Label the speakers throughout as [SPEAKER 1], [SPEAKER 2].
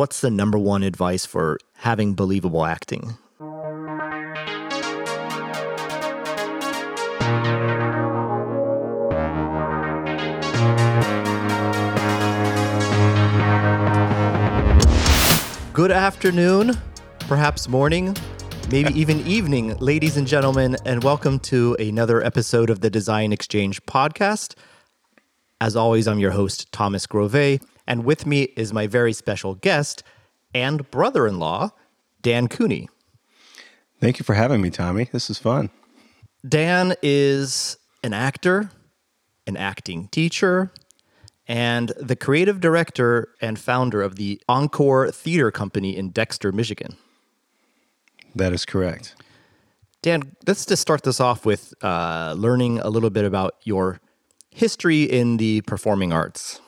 [SPEAKER 1] what's the number one advice for having believable acting? Good afternoon, perhaps morning, maybe even evening, ladies and gentlemen, and welcome to another episode of the Design Exchange podcast. As always, I'm your host, Thomas Grove, and with me is my very special guest and brother in law, Dan Cooney.
[SPEAKER 2] Thank you for having me, Tommy. This is fun.
[SPEAKER 1] Dan is an actor, an acting teacher, and the creative director and founder of the Encore Theater Company in Dexter, Michigan.
[SPEAKER 2] That is correct.
[SPEAKER 1] Dan, let's just start this off with uh, learning a little bit about your history in the performing arts.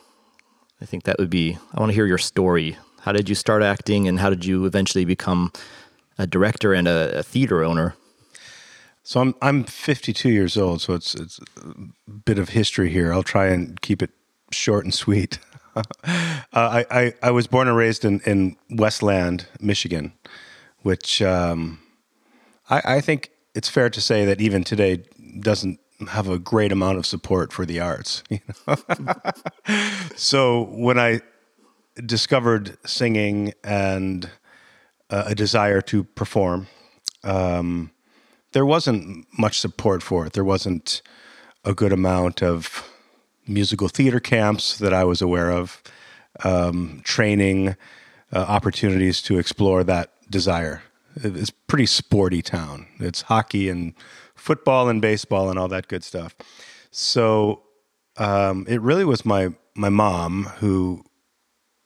[SPEAKER 1] I think that would be, I want to hear your story. How did you start acting and how did you eventually become a director and a, a theater owner?
[SPEAKER 2] So I'm I'm 52 years old, so it's it's a bit of history here. I'll try and keep it short and sweet. uh, I, I, I was born and raised in, in Westland, Michigan, which um, I, I think it's fair to say that even today doesn't have a great amount of support for the arts. You know? so when I discovered singing and uh, a desire to perform, um, there wasn't much support for it. There wasn't a good amount of musical theater camps that I was aware of, um, training uh, opportunities to explore that desire. It's pretty sporty town. It's hockey and football and baseball and all that good stuff. So um, it really was my my mom who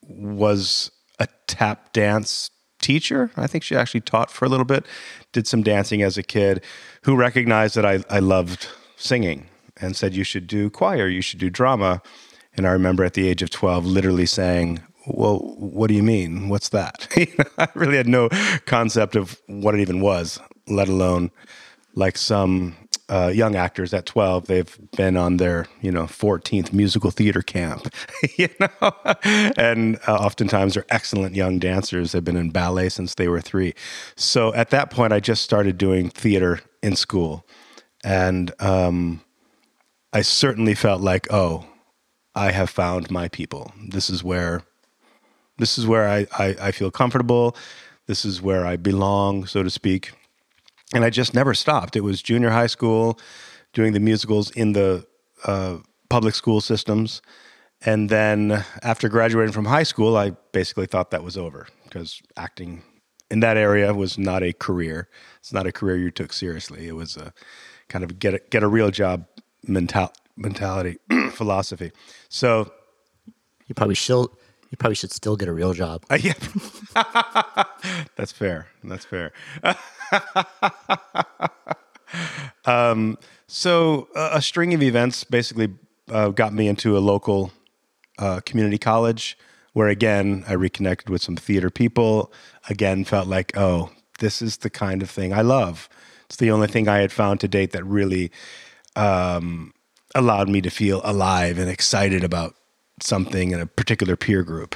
[SPEAKER 2] was a tap dance teacher. I think she actually taught for a little bit, did some dancing as a kid, who recognized that I, I loved singing and said, You should do choir, you should do drama. And I remember at the age of 12 literally saying, Well, what do you mean? What's that? I really had no concept of what it even was, let alone like some uh, young actors at 12 they've been on their you know 14th musical theater camp you know and uh, oftentimes they're excellent young dancers they've been in ballet since they were three so at that point i just started doing theater in school and um, I certainly felt like, oh, I have found my people. This is where this is where I, I, I, feel comfortable. This is where I belong, so to speak. And I just never stopped. It was junior high school, doing the musicals in the uh, public school systems. And then after graduating from high school, I basically thought that was over because acting in that area was not a career. It's not a career you took seriously. It was a kind of get a, get a real job mental mentality philosophy. So
[SPEAKER 1] you probably still you probably should still get a real job.
[SPEAKER 2] Uh, yeah, that's fair. That's fair. um, so a string of events basically uh, got me into a local uh, community college, where again I reconnected with some theater people. Again, felt like oh, this is the kind of thing I love. It's the only thing I had found to date that really um, allowed me to feel alive and excited about something in a particular peer group.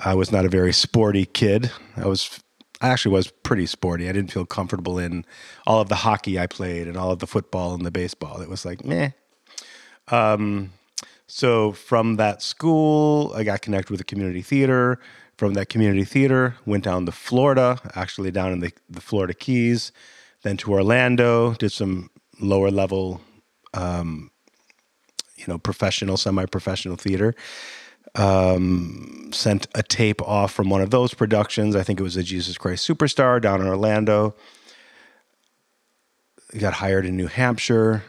[SPEAKER 2] I was not a very sporty kid. I was I actually was pretty sporty. I didn't feel comfortable in all of the hockey I played and all of the football and the baseball. It was like, meh. Um, so from that school, I got connected with a community theater. From that community theater, went down to Florida, actually down in the, the Florida Keys, then to Orlando, did some lower level um, you know, professional, semi-professional theater. Um, sent a tape off from one of those productions. I think it was a Jesus Christ Superstar down in Orlando. Got hired in New Hampshire.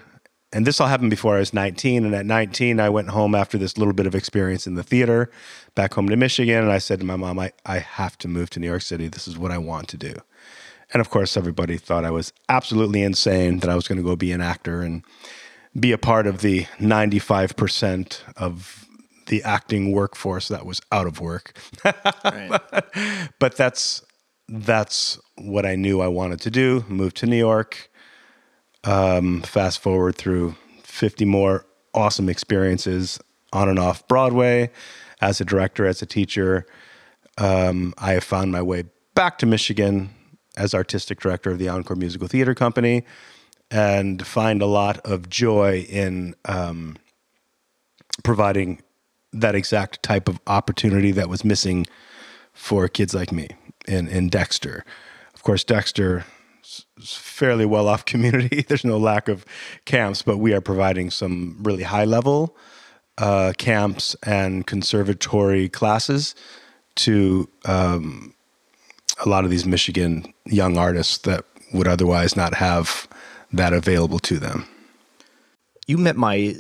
[SPEAKER 2] And this all happened before I was 19. And at 19, I went home after this little bit of experience in the theater, back home to Michigan. And I said to my mom, I, I have to move to New York City. This is what I want to do. And of course, everybody thought I was absolutely insane that I was going to go be an actor and be a part of the 95% of the acting workforce that was out of work. but, but that's that's what I knew I wanted to do. Moved to New York. Um, fast forward through 50 more awesome experiences on and off Broadway as a director, as a teacher. um, I have found my way back to Michigan as artistic director of the Encore Musical Theater Company and find a lot of joy in um, providing that exact type of opportunity that was missing for kids like me in, in Dexter. Of course, Dexter fairly well off community. There's no lack of camps, but we are providing some really high level uh, camps and conservatory classes to um, a lot of these Michigan young artists that would otherwise not have that available to them.
[SPEAKER 1] You met my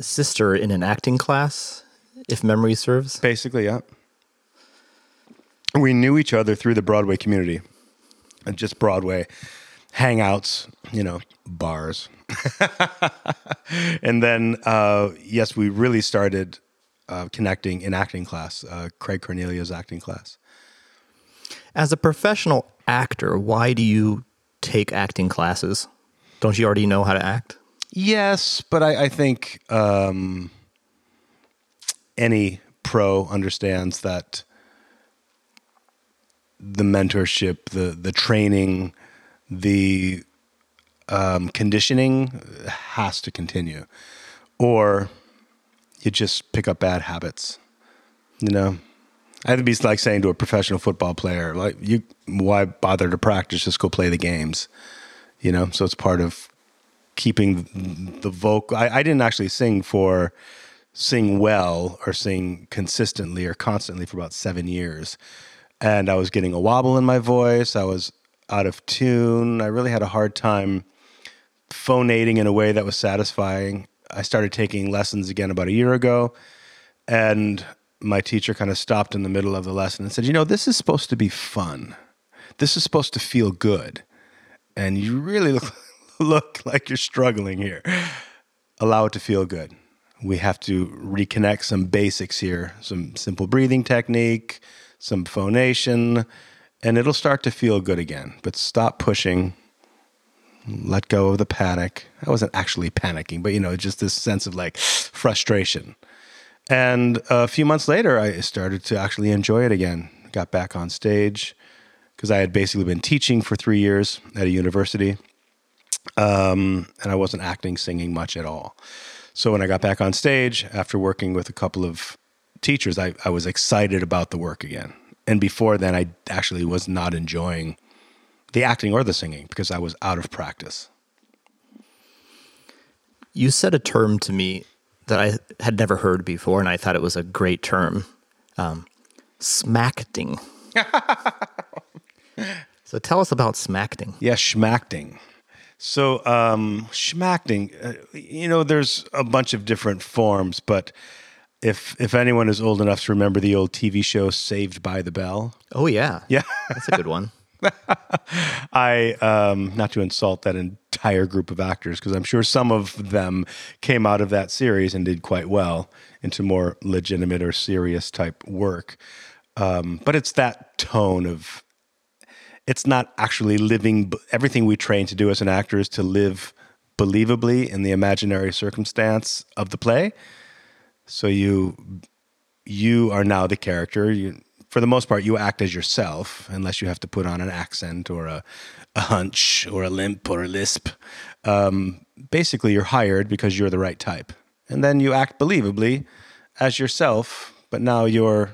[SPEAKER 1] sister in an acting class, if memory serves.
[SPEAKER 2] Basically, yeah. We knew each other through the Broadway community and just Broadway hangouts, you know, bars. and then, uh, yes, we really started uh, connecting in acting class, uh, Craig Carnelia's acting class.
[SPEAKER 1] As a professional actor, why do you take acting classes? Don't you already know how to act?
[SPEAKER 2] Yes, but I, I think um, any pro understands that the mentorship, the the training, the um, conditioning has to continue, or you just pick up bad habits. You know, I think it's like saying to a professional football player, like you, why bother to practice? Just go play the games. You know, so it's part of keeping the vocal. I, I didn't actually sing for sing well or sing consistently or constantly for about seven years, and I was getting a wobble in my voice. I was out of tune. I really had a hard time phonating in a way that was satisfying. I started taking lessons again about a year ago, and my teacher kind of stopped in the middle of the lesson and said, You know, this is supposed to be fun. This is supposed to feel good. And you really look, look like you're struggling here. Allow it to feel good. We have to reconnect some basics here, some simple breathing technique, some phonation, and it'll start to feel good again. But stop pushing. Let go of the panic. I wasn't actually panicking, but you know, just this sense of like frustration. And a few months later, I started to actually enjoy it again. Got back on stage because I had basically been teaching for three years at a university. Um, and I wasn't acting, singing much at all. So when I got back on stage after working with a couple of teachers, I, I was excited about the work again. And before then, I actually was not enjoying the acting or the singing because I was out of practice.
[SPEAKER 1] You said a term to me that I had never heard before, and I thought it was a great term um, smackting. so tell us about smackting.
[SPEAKER 2] Yeah, schmacting. So, um, schmacting, uh, you know, there's a bunch of different forms, but if if anyone is old enough to remember the old TV show Saved by the Bell,
[SPEAKER 1] Oh, yeah.
[SPEAKER 2] yeah,
[SPEAKER 1] That's a good one.
[SPEAKER 2] I um, not to insult that entire group of actors because I'm sure some of them came out of that series and did quite well into more legitimate or serious type work. Um, but it's that tone of it's not actually living. Everything we train to do as an actor is to live believably in the imaginary circumstance of the play. So you you are now the character. You for the most part, you act as yourself, unless you have to put on an accent or a, a hunch or a limp or a lisp. Um, basically, you're hired because you're the right type. And then you act believably as yourself, but now you're,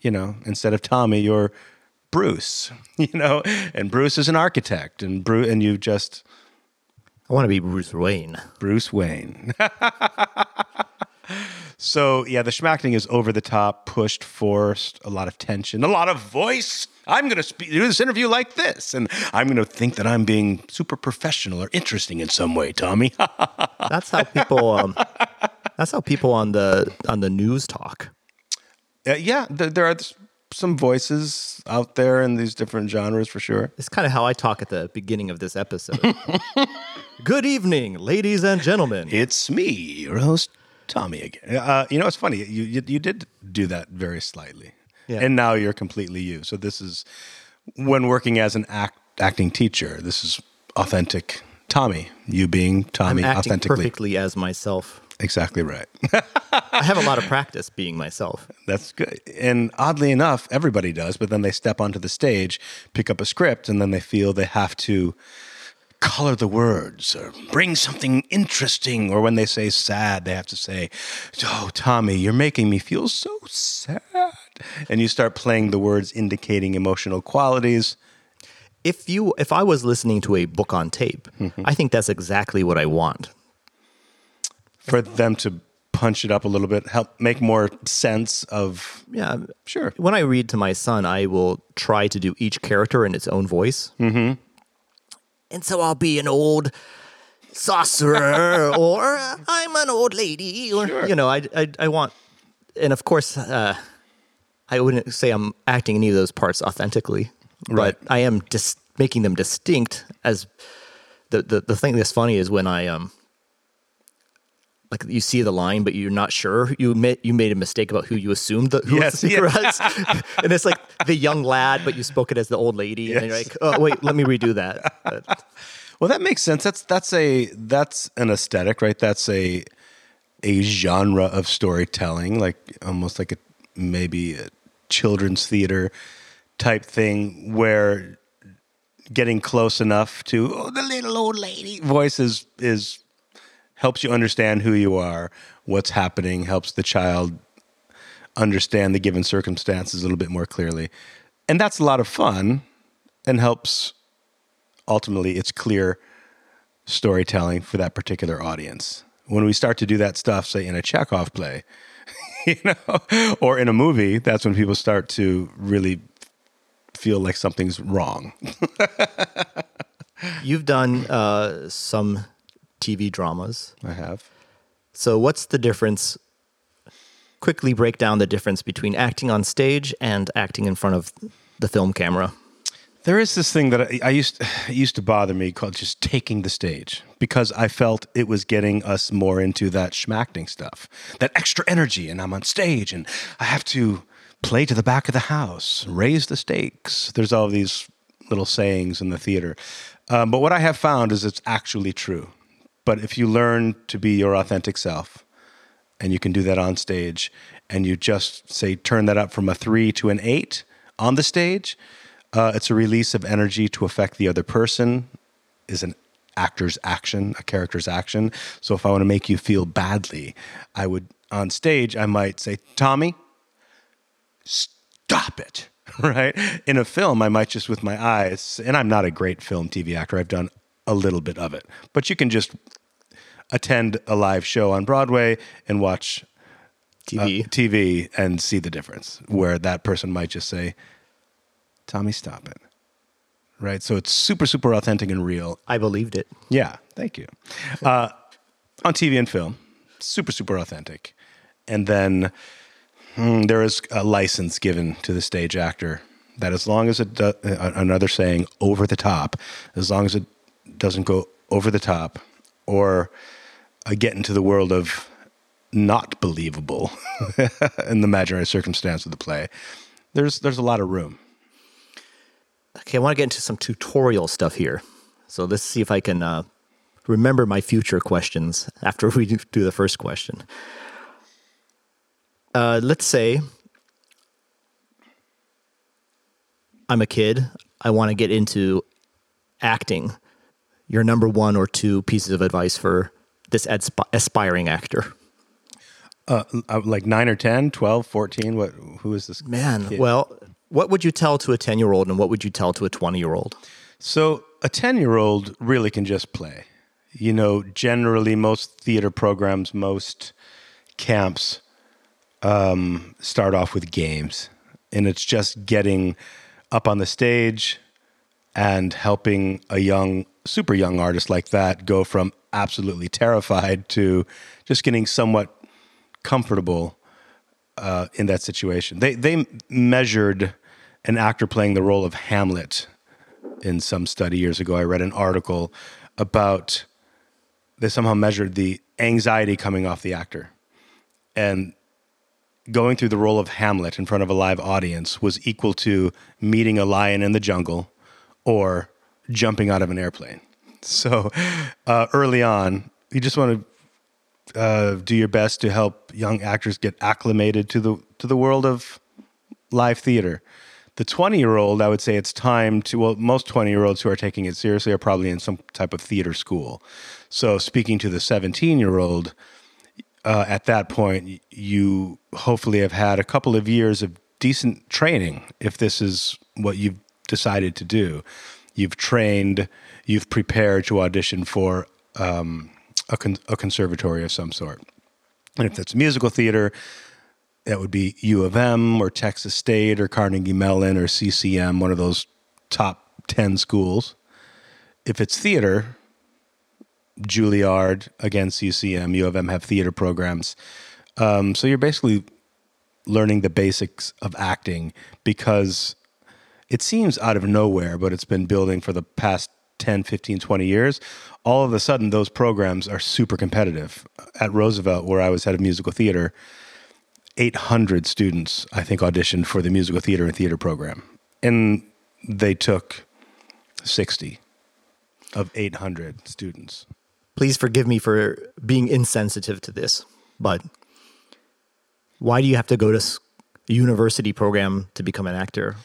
[SPEAKER 2] you know, instead of Tommy, you're Bruce, you know, and Bruce is an architect, and Bruce, and you just
[SPEAKER 1] I want to be Bruce Wayne.
[SPEAKER 2] Bruce Wayne. so yeah, the schmacting is over the top, pushed, forced, a lot of tension, a lot of voice. I'm going to do this interview like this, and I'm going to think that I'm being super professional or interesting in some way, Tommy.
[SPEAKER 1] That's how people. Um, that's how people on the on the news talk.
[SPEAKER 2] Uh, yeah, there, there are some voices out there in these different genres for sure.
[SPEAKER 1] It's kind of how I talk at the beginning of this episode. Good evening, ladies and gentlemen.
[SPEAKER 2] It's me, your host, Tommy again. Uh, you know, it's funny. You, you you did do that very slightly,
[SPEAKER 1] Yeah.
[SPEAKER 2] and now you're completely you. So this is when working as an act, acting teacher. This is authentic Tommy. You being
[SPEAKER 1] I'm
[SPEAKER 2] Tommy
[SPEAKER 1] acting
[SPEAKER 2] authentically.
[SPEAKER 1] perfectly as myself.
[SPEAKER 2] Exactly right.
[SPEAKER 1] I have a lot of practice being myself.
[SPEAKER 2] That's good. And oddly enough, everybody does, but then they step onto the stage, pick up a script, and then they feel they have to color the words or bring something interesting. Or when they say sad, they have to say, Oh, Tommy, you're making me feel so sad. And you start playing the words indicating emotional qualities.
[SPEAKER 1] If you if I was listening to a book on tape, mm-hmm. I think that's exactly what I want.
[SPEAKER 2] For them to punch it up a little bit, help make more sense of.
[SPEAKER 1] Yeah,
[SPEAKER 2] Sure.
[SPEAKER 1] when I read to my son, I will try to do each character in its own voice. Mm-hmm. And so I'll be an old sorcerer, or I'm an old lady, or you know, I, I, I want, and of course, uh, I wouldn't say I'm acting any of those parts authentically,
[SPEAKER 2] Right.
[SPEAKER 1] but I am just making them distinct. As the, the the thing that's funny is when I um. Like you see the line, but you're not sure. You admit you made a mistake about who you assumed the, who
[SPEAKER 2] Yes,
[SPEAKER 1] the speaker was, and it's like the young lad, but you spoke it as the old lady, and you're like, oh wait, let me redo that. But
[SPEAKER 2] Well, that makes sense. That's that's a that's an aesthetic, right? That's a a genre of storytelling, like almost like a maybe a children's theater type thing, where getting close enough to oh, the little old lady voice is is helps you understand who you are, what's happening, helps the child understand the given circumstances a little bit more clearly, and that's a lot of fun, and helps ultimately it's clear storytelling for that particular audience. When we start to do that stuff, say in a Chekhov play, you know, or in a movie, that's when people start to really feel like something's wrong.
[SPEAKER 1] you've done uh, some TV dramas,
[SPEAKER 2] I have.
[SPEAKER 1] so what's the difference? Quickly break down the difference between acting on stage and acting in front of the film camera.
[SPEAKER 2] There is this thing that I, I used it used to bother me called just taking the stage because I felt it was getting us more into that schmacting stuff, that extra energy, and I'm on stage and I have to play to the back of the house, raise the stakes. There's all these little sayings in the theater, um, but what I have found is it's actually true. But if you learn to be your authentic self, and you can do that on stage and you just say turn that up from a three to an eight on the stage uh, it's a release of energy to affect the other person is an actor's action a character's action. So if i want to make you feel badly i would on stage i might say tommy stop it right? In a film i might just with my eyes and i'm not a great film tv actor i've done a little bit of it but you can just attend a live show on broadway and watch
[SPEAKER 1] TV.
[SPEAKER 2] uh, TV and see the difference where that person might just say, Tommy, stop it. Right. So it's super, super authentic and real.
[SPEAKER 1] I believed it.
[SPEAKER 2] Yeah. Thank you. Uh, on TV and film, super, super authentic. And then hmm, there is a license given to the stage actor that as long as it, do, uh, another saying, over the top, as long as it doesn't go over the top or uh, get into the world of not believable in the imaginary circumstance of the play, there's there's a lot of room.
[SPEAKER 1] Okay, I want to get into some tutorial stuff here. So let's see if I can uh, remember my future questions after we do do the first question. Uh, let's say I'm a kid. I want to get into acting. Your number one or two pieces of advice for this adsp- aspiring actor.
[SPEAKER 2] Uh, uh, like 9 or 10, 12, 14, what who is this
[SPEAKER 1] Man,
[SPEAKER 2] kid?
[SPEAKER 1] well, what would you tell to a 10 year old and what would you tell to a 20 year old?
[SPEAKER 2] So a 10 year old really can just play. You know, generally, most theater programs, most camps um, start off with games, and it's just getting up on the stage and helping a young, super young artist like that go from absolutely terrified to just getting somewhat comfortable uh, in that situation. They they measured an actor playing the role of Hamlet in some study years ago. I read an article about they somehow measured the anxiety coming off the actor, and going through the role of Hamlet in front of a live audience was equal to meeting a lion in the jungle or jumping out of an airplane. So uh, early on, you just want to uh, do your best to help young actors get acclimated to the to the world of live theater. The 20 year old, I would say it's time to, well, most 20 year olds who are taking it seriously are probably in some type of theater school. So, speaking to the 17 year old, uh, at that point, you hopefully have had a couple of years of decent training if this is what you've decided to do. You've trained, you've prepared to audition for um, a, con- a conservatory of some sort. And if that's musical theater, that would be U of M or Texas State or Carnegie Mellon or CCM, one of those top 10 schools. If it's theater, Juilliard, again, CCM, U of M have theater programs. Um, so you're basically learning the basics of acting because it seems out of nowhere, but it's been building for the past 10, 15, 20 years. All of a sudden, those programs are super competitive. At Roosevelt, where I was head of musical theater, 800 students, I think, auditioned for the musical theater and theater program. And they took 60 of 800 students.
[SPEAKER 1] Please forgive me for being insensitive to this, but why do you have to go to a university program to become an actor?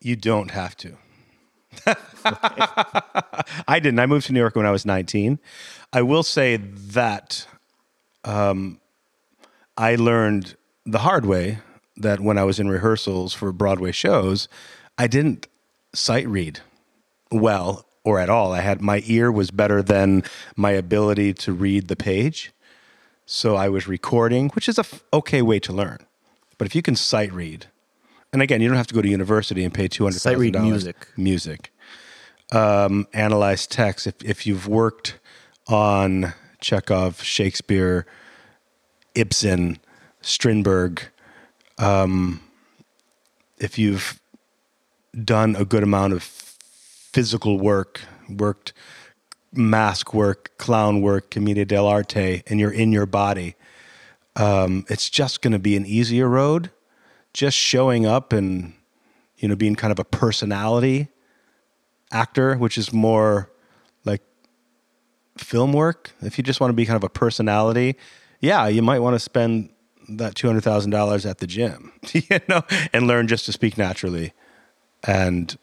[SPEAKER 2] You don't have to. I didn't. I moved to New York when I was 19. I will say that um, I learned the hard way that when I was in rehearsals for Broadway shows, I didn't sight read well or at all. I had my ear was better than my ability to read the page. So I was recording, which is a f- okay way to learn. But if you can sight read, and again, you don't have to go to university and pay two hundred
[SPEAKER 1] sight read music,
[SPEAKER 2] music, um, analyze text. If if you've worked on Chekhov, Shakespeare, Ibsen, Strindberg, um, if you've done a good amount of physical work, worked mask work, clown work, commedia dell'arte, and you're in your body, um, it's just going to be an easier road. Just showing up and you know being kind of a personality actor, which is more like film work. If you just want to be kind of a personality, yeah, you might want to spend that two hundred thousand dollars at the gym, you know, and learn just to speak naturally, and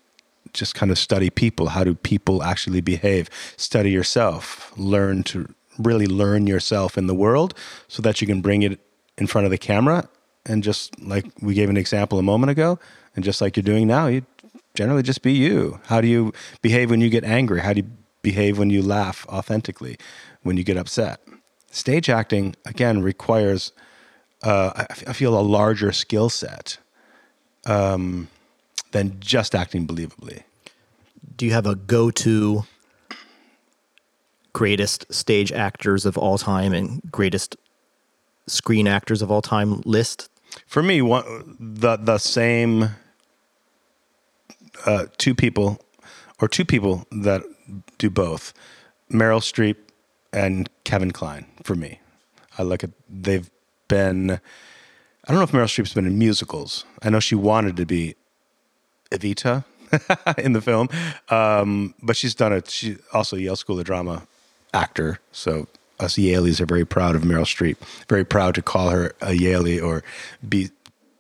[SPEAKER 2] just kind of study people. How do people actually behave? Study yourself. Learn to really learn yourself in the world, so that you can bring it in front of the camera. And just like we gave an example a moment ago, and just like you're doing now, you generally just be you. How do you behave when you get angry? How do you behave when you laugh authentically? When you get upset? Stage acting again requires uh, I, I, feel a larger skill set um, than just acting believably.
[SPEAKER 1] Do you have a go-to greatest stage actors of all time and greatest screen actors of all time list?
[SPEAKER 2] For me, one, the the same uh, two people or two people that do both, Meryl Streep and Kevin Kline. For me, I look at they've been. I don't know if Meryl Streep's been in musicals. I know she wanted to be Evita in the film, um, but she's done it. She's also Yale School of Drama actor, so us Yaleys are very proud of Meryl Streep. Very proud to call her a Yaley or be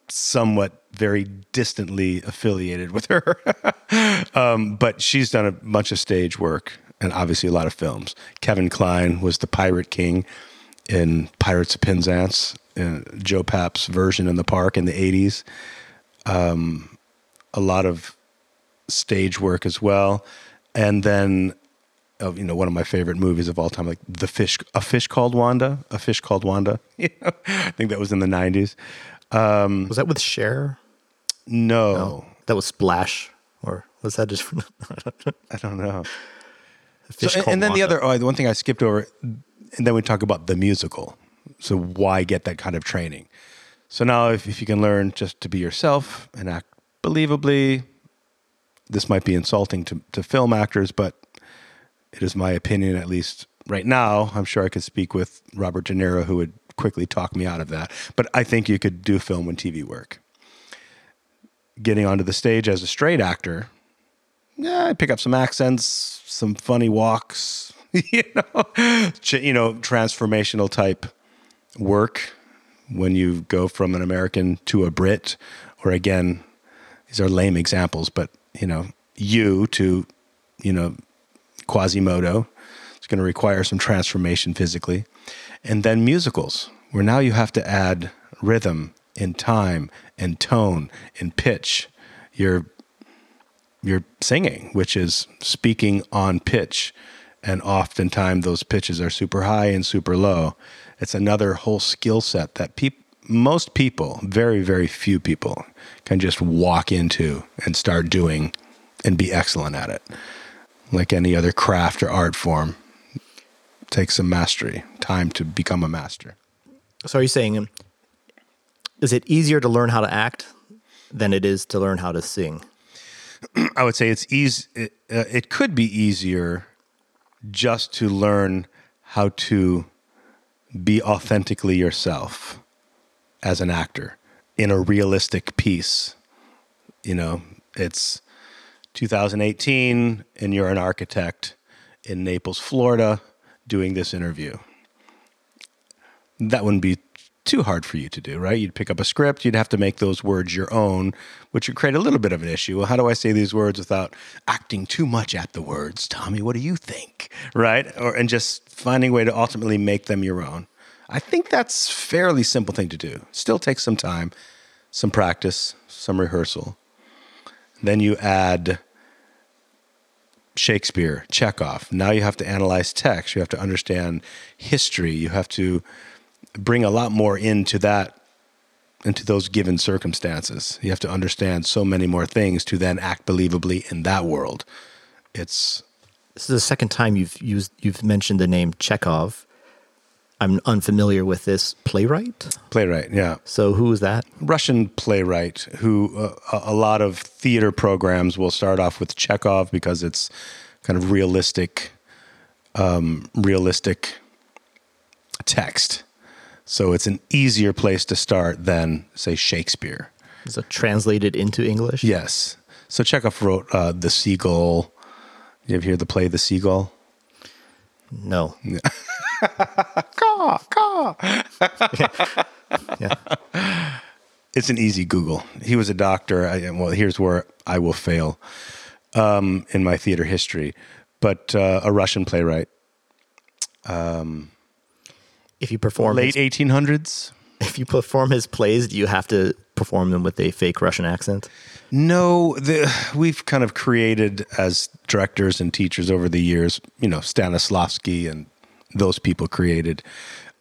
[SPEAKER 2] somewhat very distantly affiliated with her. um, but she's done a bunch of stage work and obviously a lot of films. Kevin Kline was the Pirate King in Pirates of Penzance, Joe Papp's version in the park in the 80s. Um, a lot of stage work as well. And then, uh, you know, one of my favorite movies of all time, like The Fish, A Fish Called Wanda, A Fish Called Wanda. I think that was in the 90s.
[SPEAKER 1] Um, was that with Cher?
[SPEAKER 2] No. no.
[SPEAKER 1] That was Splash. Or was that just from.
[SPEAKER 2] I don't know. So, and, and then Wanda. the other, oh, the one thing I skipped over, and then we talk about the musical. So why get that kind of training? So now, if, if you can learn just to be yourself and act believably, this might be insulting to, to film actors, but it is my opinion, at least right now. I'm sure I could speak with Robert De Niro, who would quickly talk me out of that. But I think you could do film and TV work. Getting onto the stage as a straight actor, yeah, I pick up some accents, some funny walks, you know, you know, transformational type work when you go from an American to a Brit, or again, these are lame examples, but you know, you to, you know, Quasimodo. It's going to require some transformation physically. And then musicals, where now you have to add rhythm and time and tone and pitch. You're you're singing, which is speaking on pitch. And oftentimes those pitches are super high and super low. It's another whole skill set that peop- most people, very, very few people, can just walk into and start doing and be excellent at it. Like any other craft or art form, it takes some mastery, time to become a master.
[SPEAKER 1] So are you saying, is it easier to learn how to act than it is to learn how to sing?
[SPEAKER 2] I would say it's easy. It, uh, it could be easier just to learn how to be authentically yourself as an actor in a realistic piece. You know, it's 2018 and you're an architect in Naples, Florida, doing this interview. That wouldn't be too hard for you to do, right? You'd pick up a script, you'd have to make those words your own, which would create a little bit of an issue. Well, how do I say these words without acting too much at the words? Tommy, what do you think? Right? Or and just finding a way to ultimately make them your own. I think that's fairly simple thing to do. Still takes some time, some practice, some rehearsal. Then you add Shakespeare, Chekhov. Now you have to analyze text. You have to understand history. You have to bring a lot more into that into those given circumstances. You have to understand so many more things to then act believably in that world. It's
[SPEAKER 1] This is the second time you've used you've mentioned the name Chekhov. I'm unfamiliar with this playwright.
[SPEAKER 2] playwright, yeah.
[SPEAKER 1] So who is that?
[SPEAKER 2] Russian playwright who uh, a lot of theater programs will start off with Chekhov because it's kind of realistic, um, realistic text. So it's an easier place to start than say Shakespeare.
[SPEAKER 1] Is it translated into English?
[SPEAKER 2] Yes. So Chekhov wrote uh, The Seagull. You ever hear the play The Seagull?
[SPEAKER 1] No.
[SPEAKER 2] Caw, caw.
[SPEAKER 1] Yeah.
[SPEAKER 2] It's an easy Google. He was a doctor. I, well, here's where I will fail um, in my theater history, but uh, a Russian playwright, Um,
[SPEAKER 1] If you perform
[SPEAKER 2] late
[SPEAKER 1] his,
[SPEAKER 2] 1800s.
[SPEAKER 1] if you perform his plays, do you have to perform them with a fake Russian accent?
[SPEAKER 2] No, the, we've kind of created as directors and teachers over the years, you know, Stanislavski and those people created,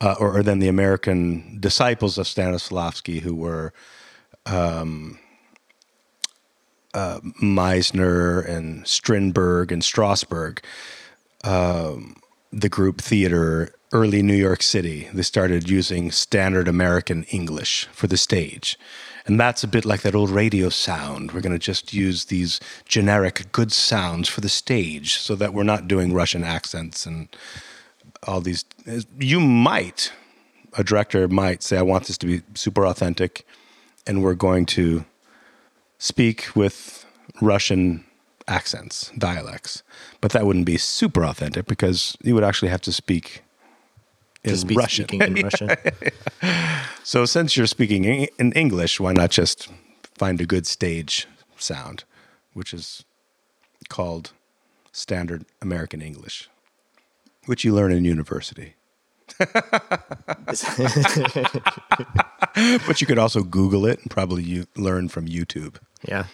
[SPEAKER 2] uh, or, or then the American disciples of Stanislavski who were um, uh, Meisner and Strindberg and Strasberg, um, the group theater, early New York City. They started using standard American English for the stage. And that's a bit like that old radio sound. We're going to just use these generic good sounds for the stage so that we're not doing Russian accents and all these. You might, a director might say, I want this to be super authentic, and we're going to speak with Russian accents, dialects. But that wouldn't be super authentic because you would actually have to speak in
[SPEAKER 1] Just
[SPEAKER 2] Russian.
[SPEAKER 1] speaking in Russian.
[SPEAKER 2] So since you're speaking in in English, why not just find a good stage sound, which is called standard American English, which you learn in university. but you could also Google it and probably you learn from YouTube.
[SPEAKER 1] Yeah.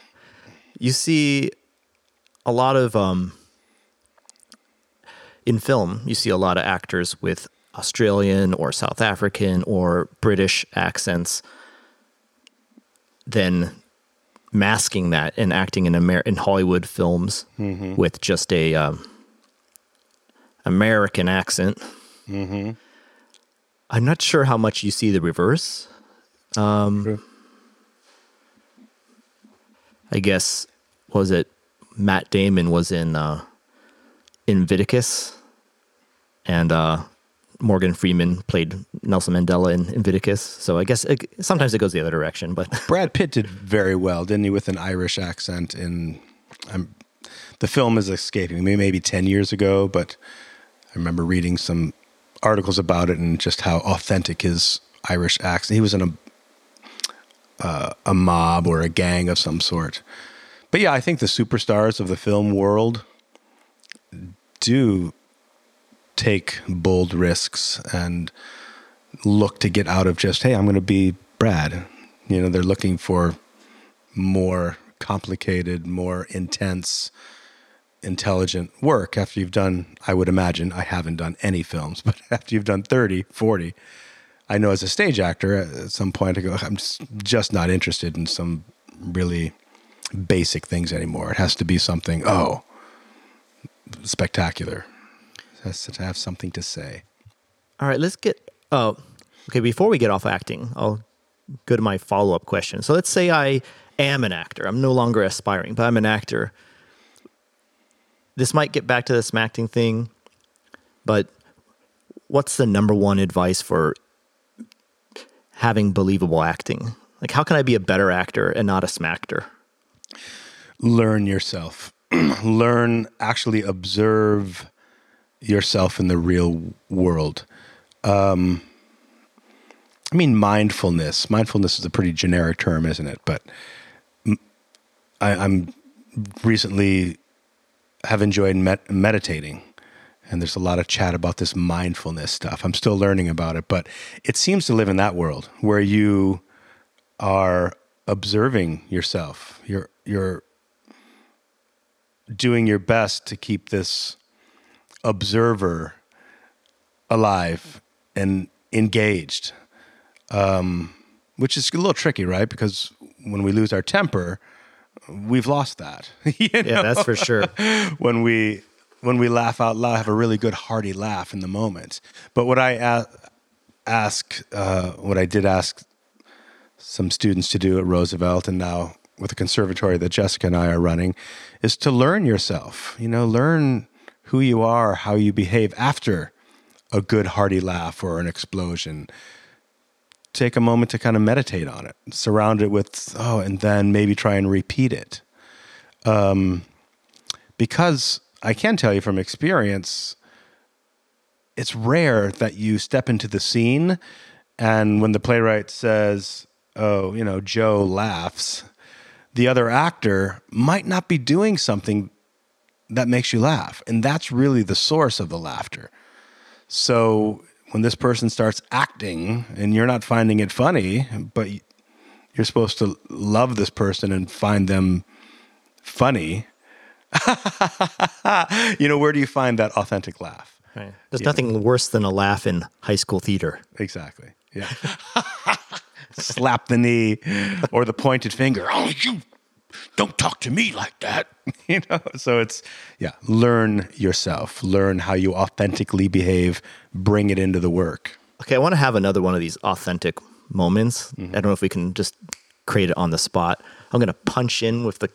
[SPEAKER 1] You see a lot of um in film, you see a lot of actors with Australian or South African or British accents then masking that and acting in Amer- in Hollywood films with just a um, American accent. I'm not sure how much you see the reverse.
[SPEAKER 2] True.
[SPEAKER 1] I guess was it Matt Damon was in uh, and uh, Morgan Freeman played Nelson Mandela in, in Invictus. So I guess it, sometimes it goes the other direction, but
[SPEAKER 2] Brad Pitt did very well, didn't he, with an Irish accent? In I'm, the film is escaping me, maybe ten years ago, but remember reading some articles about it and just how authentic his Irish accent. He was in a uh, a mob or a gang of some sort. But yeah, I think the superstars of the film world do take bold risks and look to get out of just, hey, I'm going to be Brad. You know, they're looking for more complicated, more intense, intelligent work after you've done, I would imagine, I haven't done any films, but after you've done 30, 40, I know as a stage actor, uh, at some point I go, I'm just, just not interested in some really basic things anymore. It has to be something, oh, spectacular. It has to have something to say.
[SPEAKER 1] All right, let's get. Oh, okay. Before we get off acting, I'll go to my follow up question. So let's say I am an actor. I'm no longer aspiring, but I'm an actor. This might get back to the smacking thing, but what's the number one advice for having believable acting? Like, how can I be a better actor and not a smackter?
[SPEAKER 2] Learn yourself. Learn, actually observe yourself in the real world. Um, I mean, mindfulness. Mindfulness is a pretty generic term, isn't it? But I, am recently have enjoyed med- meditating, and there's a lot of chat about this mindfulness stuff. I'm still learning about it, but it seems to live in that world where you are observing yourself. You're you're doing your best to keep this observer alive and engaged, um, which is a little tricky, right? Because when we lose our temper, we've lost that.
[SPEAKER 1] you know? Yeah, that's for sure.
[SPEAKER 2] when we when we laugh out loud, have a really good hearty laugh in the moment. But what I a- ask, uh, what I did ask some students to do at Roosevelt, and now with the conservatory that Jessica and I are running, is to learn yourself. You know, learn who you are, how you behave after a good hearty laugh or an explosion take a moment to kind of meditate on it, surround it with, oh, and then maybe try and repeat it. Um, because I can tell you from experience, it's rare that you step into the scene and when the playwright says, oh, you know, Joe laughs, the other actor might not be doing something that makes you laugh. And that's really the source of the laughter. So when this person starts acting and you're not finding it funny, but you're supposed to love this person and find them funny, you know, where do you find that authentic laugh?
[SPEAKER 1] Right. There's you nothing worse than a laugh in high school theater.
[SPEAKER 2] Exactly. Yeah. Slap the knee or the pointed finger. Oh, you don't talk to me like that. you know, so it's yeah, learn yourself, learn how you authentically behave, bring it into the work.
[SPEAKER 1] Okay, I want to have another one of these authentic moments. Mm-hmm. I don't know if we can just create it on the spot. I'm going to punch in with the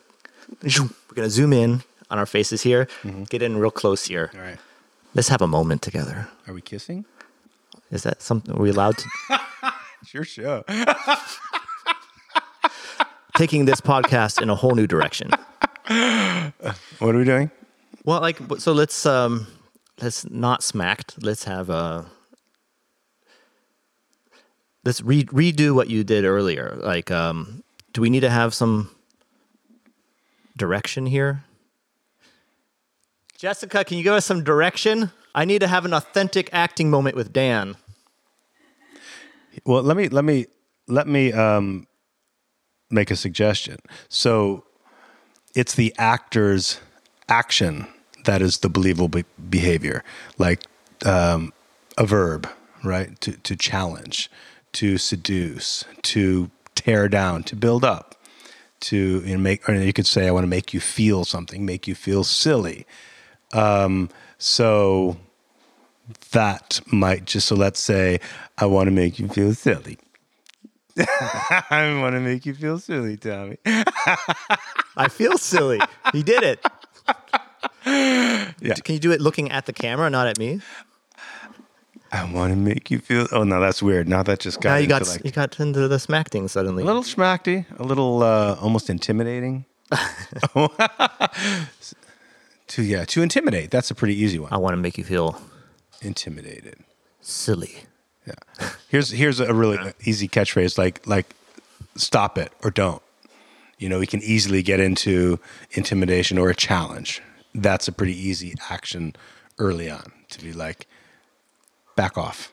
[SPEAKER 1] we're going to zoom in on our faces here, mm-hmm. get in real close here.
[SPEAKER 2] All right.
[SPEAKER 1] Let's have a moment together.
[SPEAKER 2] Are we kissing?
[SPEAKER 1] Is that something are we allowed to?
[SPEAKER 2] sure, sure
[SPEAKER 1] taking this podcast in a whole new direction.
[SPEAKER 2] What are we doing?
[SPEAKER 1] Well, like so let's um let's not smacked. Let's have a let's re- redo what you did earlier. Like um do we need to have some direction here? Jessica, can you give us some direction? I need to have an authentic acting moment with Dan.
[SPEAKER 2] Well, let me let me let me um make a suggestion. So it's the actor's action that is the believable be- behavior, like um, a verb, right? To, to challenge, to seduce, to tear down, to build up, to you know, make, or you could say, I want to make you feel something, make you feel silly. Um, so that might just, so let's say, I want to make you feel silly. I want to make you feel silly, Tommy.
[SPEAKER 1] I feel silly. He did it. Yeah. Can you do it looking at the camera, not at me?
[SPEAKER 2] I want to make you feel. Oh no, that's weird. Now that just got
[SPEAKER 1] now you got like, you got into the smackting suddenly.
[SPEAKER 2] A little smackty, a little uh, almost intimidating. to yeah, to intimidate. That's a pretty easy one.
[SPEAKER 1] I want to make you feel
[SPEAKER 2] intimidated.
[SPEAKER 1] Silly.
[SPEAKER 2] Yeah. Here's here's a really easy catchphrase like like stop it or don't. You know, we can easily get into intimidation or a challenge. That's a pretty easy action early on to be like back off.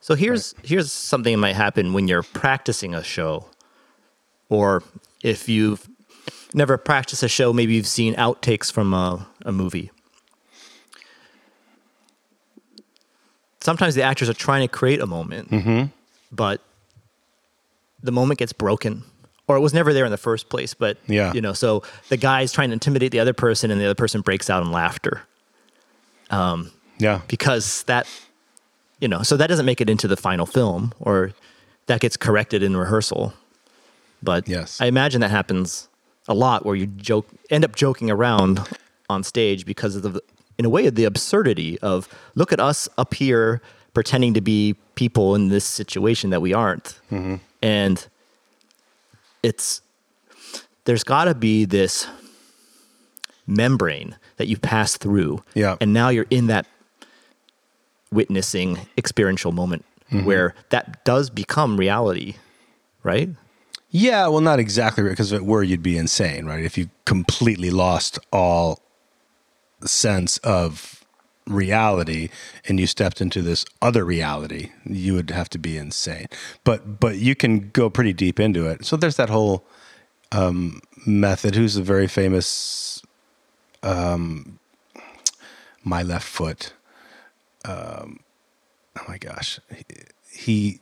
[SPEAKER 1] So here's here's something that might happen when you're practicing a show, or if you've never practiced a show, maybe you've seen outtakes from a, a movie. Sometimes the actors are trying to create a moment, but the moment gets broken, or it was never there in the first place. But
[SPEAKER 2] Yeah.
[SPEAKER 1] you know, so the guy's trying to intimidate the other person, and the other person breaks out in laughter Um,
[SPEAKER 2] Yeah.
[SPEAKER 1] because that you know so that doesn't make it into the final film or that gets corrected in rehearsal but
[SPEAKER 2] Yes.
[SPEAKER 1] i imagine that happens a lot where you joke end up joking around on stage because of the in a way the absurdity of look at us up here pretending to be people in this situation that we aren't. Mm-hmm. And it's there's got to be this membrane that you pass through.
[SPEAKER 2] Yeah.
[SPEAKER 1] and now you're in that witnessing experiential moment mm-hmm. where that does become reality right?
[SPEAKER 2] Yeah, well, not exactly right, because if it were, you'd be insane, right? If you completely lost all sense of reality and you stepped into this other reality, you would have to be insane. But but you can go pretty deep into it. So there's that whole um, method. Who's a very famous um, my left foot? Um, oh my gosh, he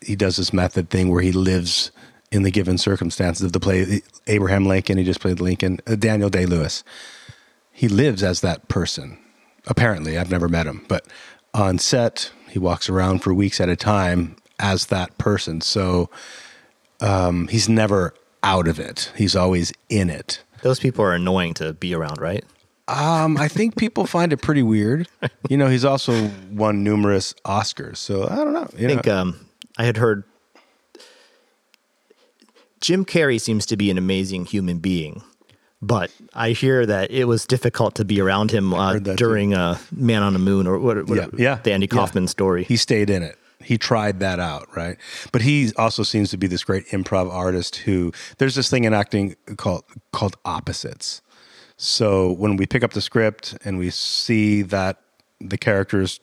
[SPEAKER 2] he does this method thing where he lives in the given circumstances of the play. Abraham Lincoln, he just played Lincoln. Uh, Daniel Day Lewis, he lives as that person. Apparently, I've never met him, but on set, he walks around for weeks at a time as that person. So um, he's never out of it. He's always in it.
[SPEAKER 1] those people are annoying to be around right
[SPEAKER 2] Um, I think people find it pretty weird. You know, he's also won numerous Oscars, so I don't know. You
[SPEAKER 1] i think
[SPEAKER 2] know,
[SPEAKER 1] um, i had heard jim carrey seems to be an amazing human being but I hear that it was difficult to be around him uh, during uh, Man on the Moon or what, what
[SPEAKER 2] Yeah, yeah,
[SPEAKER 1] the Andy
[SPEAKER 2] yeah.
[SPEAKER 1] Kaufman story.
[SPEAKER 2] he stayed in it. He tried that out, right? But he also seems to be this great improv artist who there's this thing in acting called called opposites. So when we pick up the script and we see that the characters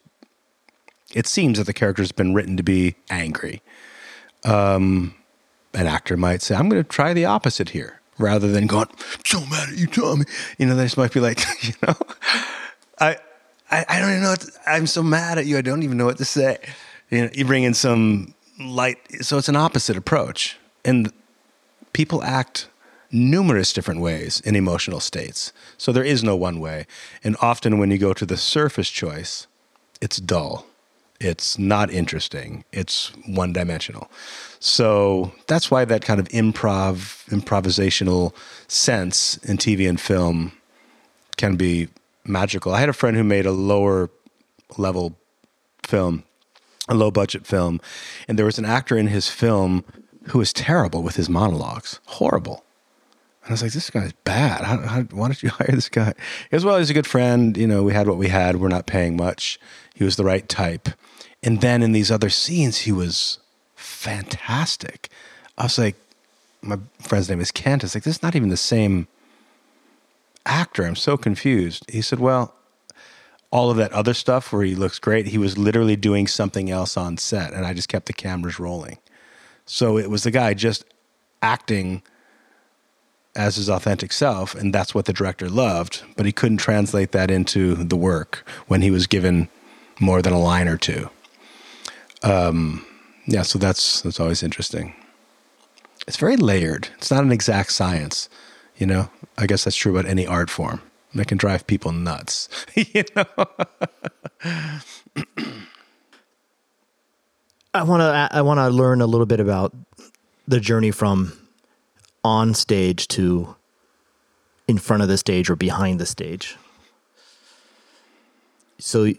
[SPEAKER 2] it seems that the character's been written to be angry. Um an actor might say, I'm going to try the opposite here rather than going, "I'm so mad at you, Tommy. You know, they just might be like, you know, I, I, I don't even know. What to, I'm so mad at you. I don't even know what to say. You know, you bring in some light. So it's an opposite approach. And people act numerous different ways in emotional states. So there is no one way. And often when you go to the surface choice, it's dull. It's not interesting. It's one dimensional. So that's why that kind of improv, improvisational sense in TV and film can be magical. I had a friend who made a lower level film, a low budget film, and there was an actor in his film who was terrible with his monologues, horrible. And I was like, this guy's bad. How, how, why don't you hire this guy? Goes, well, he's a good friend. You know, we had what we had. We're not paying much. He was the right type. And then in these other scenes, he was fantastic. I was like, my friend's name is Kent. It's like, this is not even the same actor. I'm so confused. He said, well, all of that other stuff where he looks great, he was literally doing something else on set, and I just kept the cameras rolling. So it was the guy just acting as his authentic self, and that's what the director loved, but he couldn't translate that into the work when he was given more than a line or two. Um, yeah, so that's that's always interesting. It's very layered. It's not an exact science, you know. I guess that's true about any art form. That can drive people nuts, you know.
[SPEAKER 1] I want to I want to learn a little bit about the journey from on stage to in front of the stage or behind the stage. So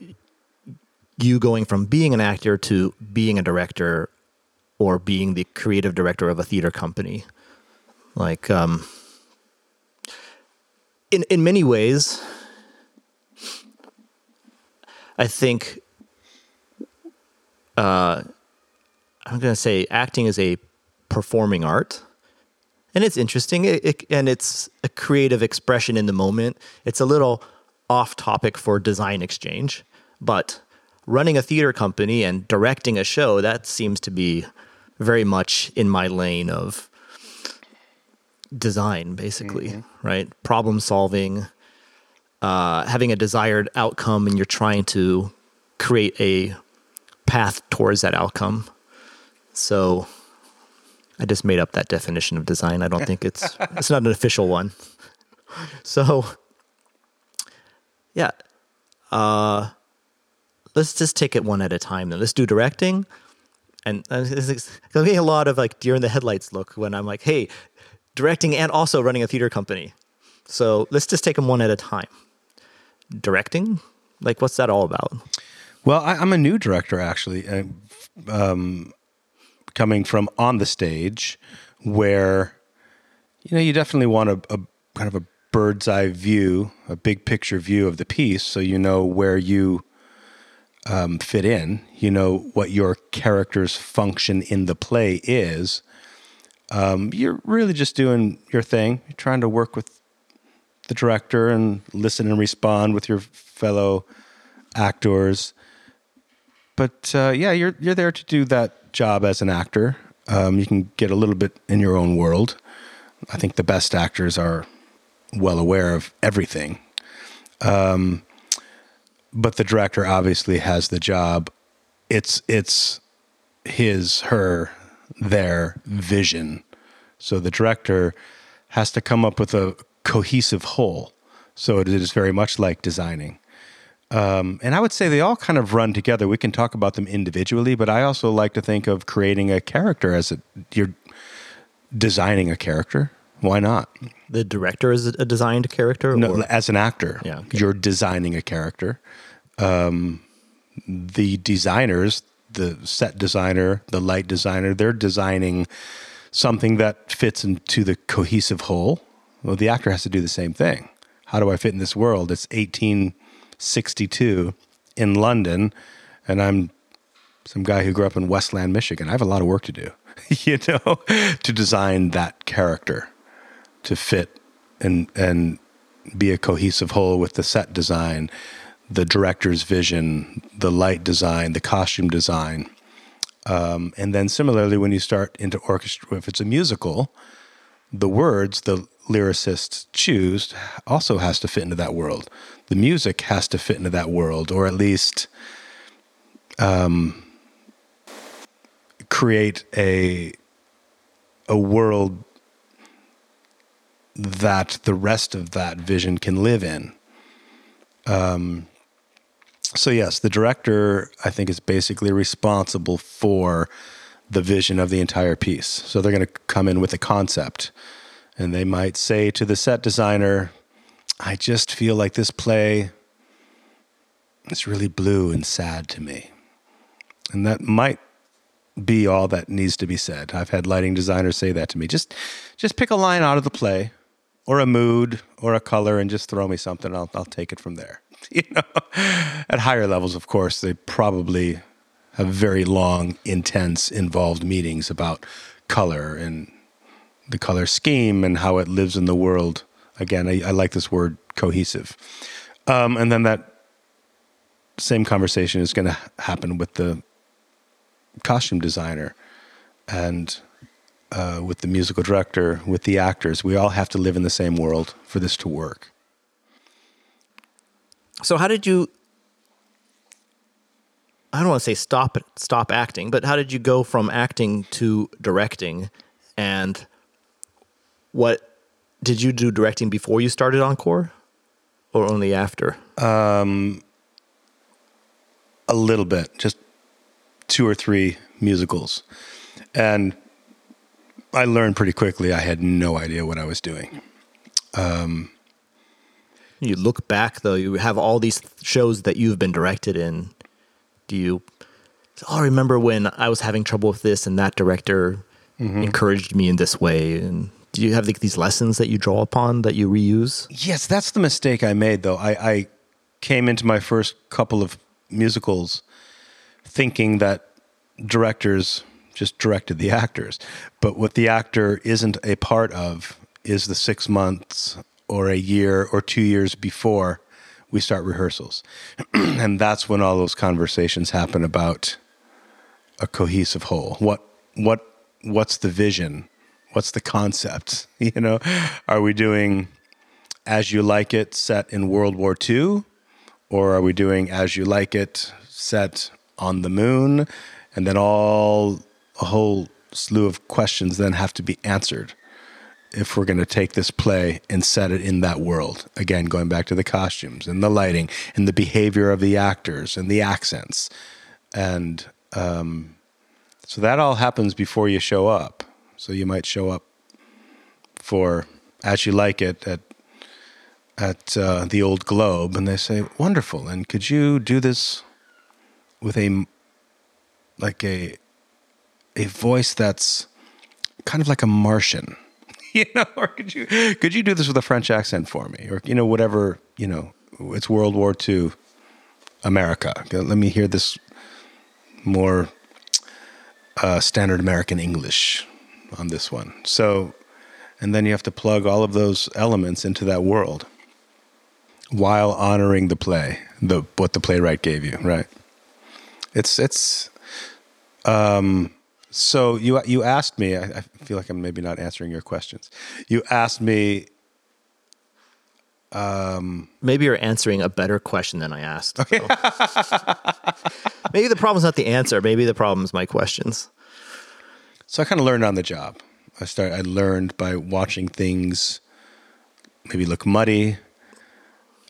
[SPEAKER 1] you going from being an actor to being a director or being the creative director of a theater company. Like um in in many ways I think uh, I'm going to say acting is a performing art. And it's interesting, it, it, and it's a creative expression in the moment. It's a little off topic for design exchange, but running a theater company and directing a show, that seems to be very much in my lane of design, basically, mm-hmm. right? Problem solving, uh, having a desired outcome, and you're trying to create a path towards that outcome. So I just made up that definition of design. I don't think it's it's not an official one. So yeah. Uh let's just take it one at a time then. Let's do directing. And it's getting a lot of like deer in the headlights look when I'm like, hey, directing and also running a theater company. So let's just take them one at a time. Directing, like, what's that all about?
[SPEAKER 2] Well, I, am a new director actually, uh, um, coming from on the stage, where you know you definitely want a, a kind of a bird's eye view, a big picture view of the piece, so you know where you um, fit in. You know what your character's function in the play is. Um, you're really just doing your thing. You're trying to work with the director and listen and respond with your fellow actors but uh, yeah, you're you're there to do that job as an actor. Um, you can get a little bit in your own world. I think the best actors are well aware of everything. Um, but the director obviously has the job. It's it's his, her, their vision. So the director has to come up with a cohesive whole. So it is very much like designing. Um, and I would say they all kind of run together. We can talk about them individually, but I also like to think of creating a character as a, you're designing a character. Why not?
[SPEAKER 1] The director is a designed character?
[SPEAKER 2] No, or? as an actor, yeah, okay. you're designing a character. Um, the designers, the set designer, the light designer, they're designing something that fits into the cohesive whole. Well, the actor has to do the same thing. How do I fit in this world? It's 18 62 in London, and I'm some guy who grew up in Westland, Michigan. I have a lot of work to do, you know, to design that character to fit and and be a cohesive whole with the set design, the director's vision, the light design, the costume design. Um, and then similarly, when you start into orchestra, if it's a musical, the words, the lyricists choose also has to fit into that world. The music has to fit into that world, or at least um, create a a world that the rest of that vision can live in. Um, so yes, the director I think is basically responsible for the vision of the entire piece. So they're going to come in with a concept and they might say to the set designer, I just feel like this play is really blue and sad to me. And that might be all that needs to be said. I've had lighting designers say that to me. Just just pick a line out of the play or a mood or a color and just throw me something. I'll I'll take it from there. You know, at higher levels, of course, they probably have very long, intense, involved meetings about color and the color scheme and how it lives in the world. Again, I, I like this word cohesive. Um, and then that same conversation is going to happen with the costume designer and uh, with the musical director, with the actors. We all have to live in the same world for this to work.
[SPEAKER 1] So, how did you? I don't want to say stop stop acting, but how did you go from acting to directing, and what did you do directing before you started Encore, or only after? Um,
[SPEAKER 2] a little bit, just two or three musicals, and I learned pretty quickly. I had no idea what I was doing. Um,
[SPEAKER 1] you look back though, you have all these shows that you've been directed in. Do you? Oh, I remember when I was having trouble with this, and that director mm-hmm. encouraged me in this way, and do you have like these lessons that you draw upon that you reuse?
[SPEAKER 2] Yes, that's the mistake I made though. I, I came into my first couple of musicals thinking that directors just directed the actors. But what the actor isn't a part of is the six months or a year or two years before we start rehearsals. and that's when all those conversations happen about a cohesive whole. What what what's the vision? What's the concept? You know, are we doing as you like it set in World War II? Or are we doing as you like it set on the moon? And then all a whole slew of questions then have to be answered if we're going to take this play and set it in that world. Again, going back to the costumes and the lighting and the behavior of the actors and the accents. And um, so that all happens before you show up. So you might show up for As You Like It at at uh, the old Globe, and they say, "Wonderful! And could you do this with a like a a voice that's kind of like a Martian, you know, or could you could you do this with a French accent for me, or you know, whatever, you know, it's World War II, America. Let me hear this more uh, standard American English on this one. So, and then you have to plug all of those elements into that world while honoring the play, the what the playwright gave you, right? It's it's um so you you asked me. I, I, feel like I'm maybe not answering your questions. You asked me.
[SPEAKER 1] Um, maybe you're answering a better question than I asked. Okay. Maybe the problem's not the answer. Maybe the problem is my questions.
[SPEAKER 2] So I kind of learned on the job. I started. I learned by watching things maybe look muddy,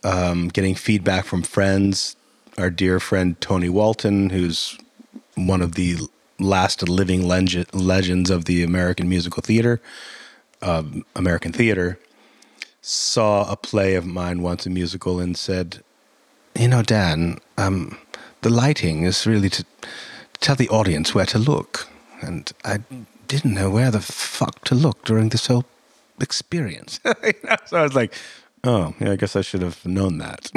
[SPEAKER 2] um, getting feedback from friends. Our dear friend Tony Walton, who's one of the last living legend, legends of the American musical theater, uh, American theater, saw a play of mine once, a musical, and said, "You know, Dan, um, the lighting is really to, to tell the audience where to look, and I didn't know where the fuck to look during this whole experience." so I was like, "Oh, yeah, I guess I should have known that."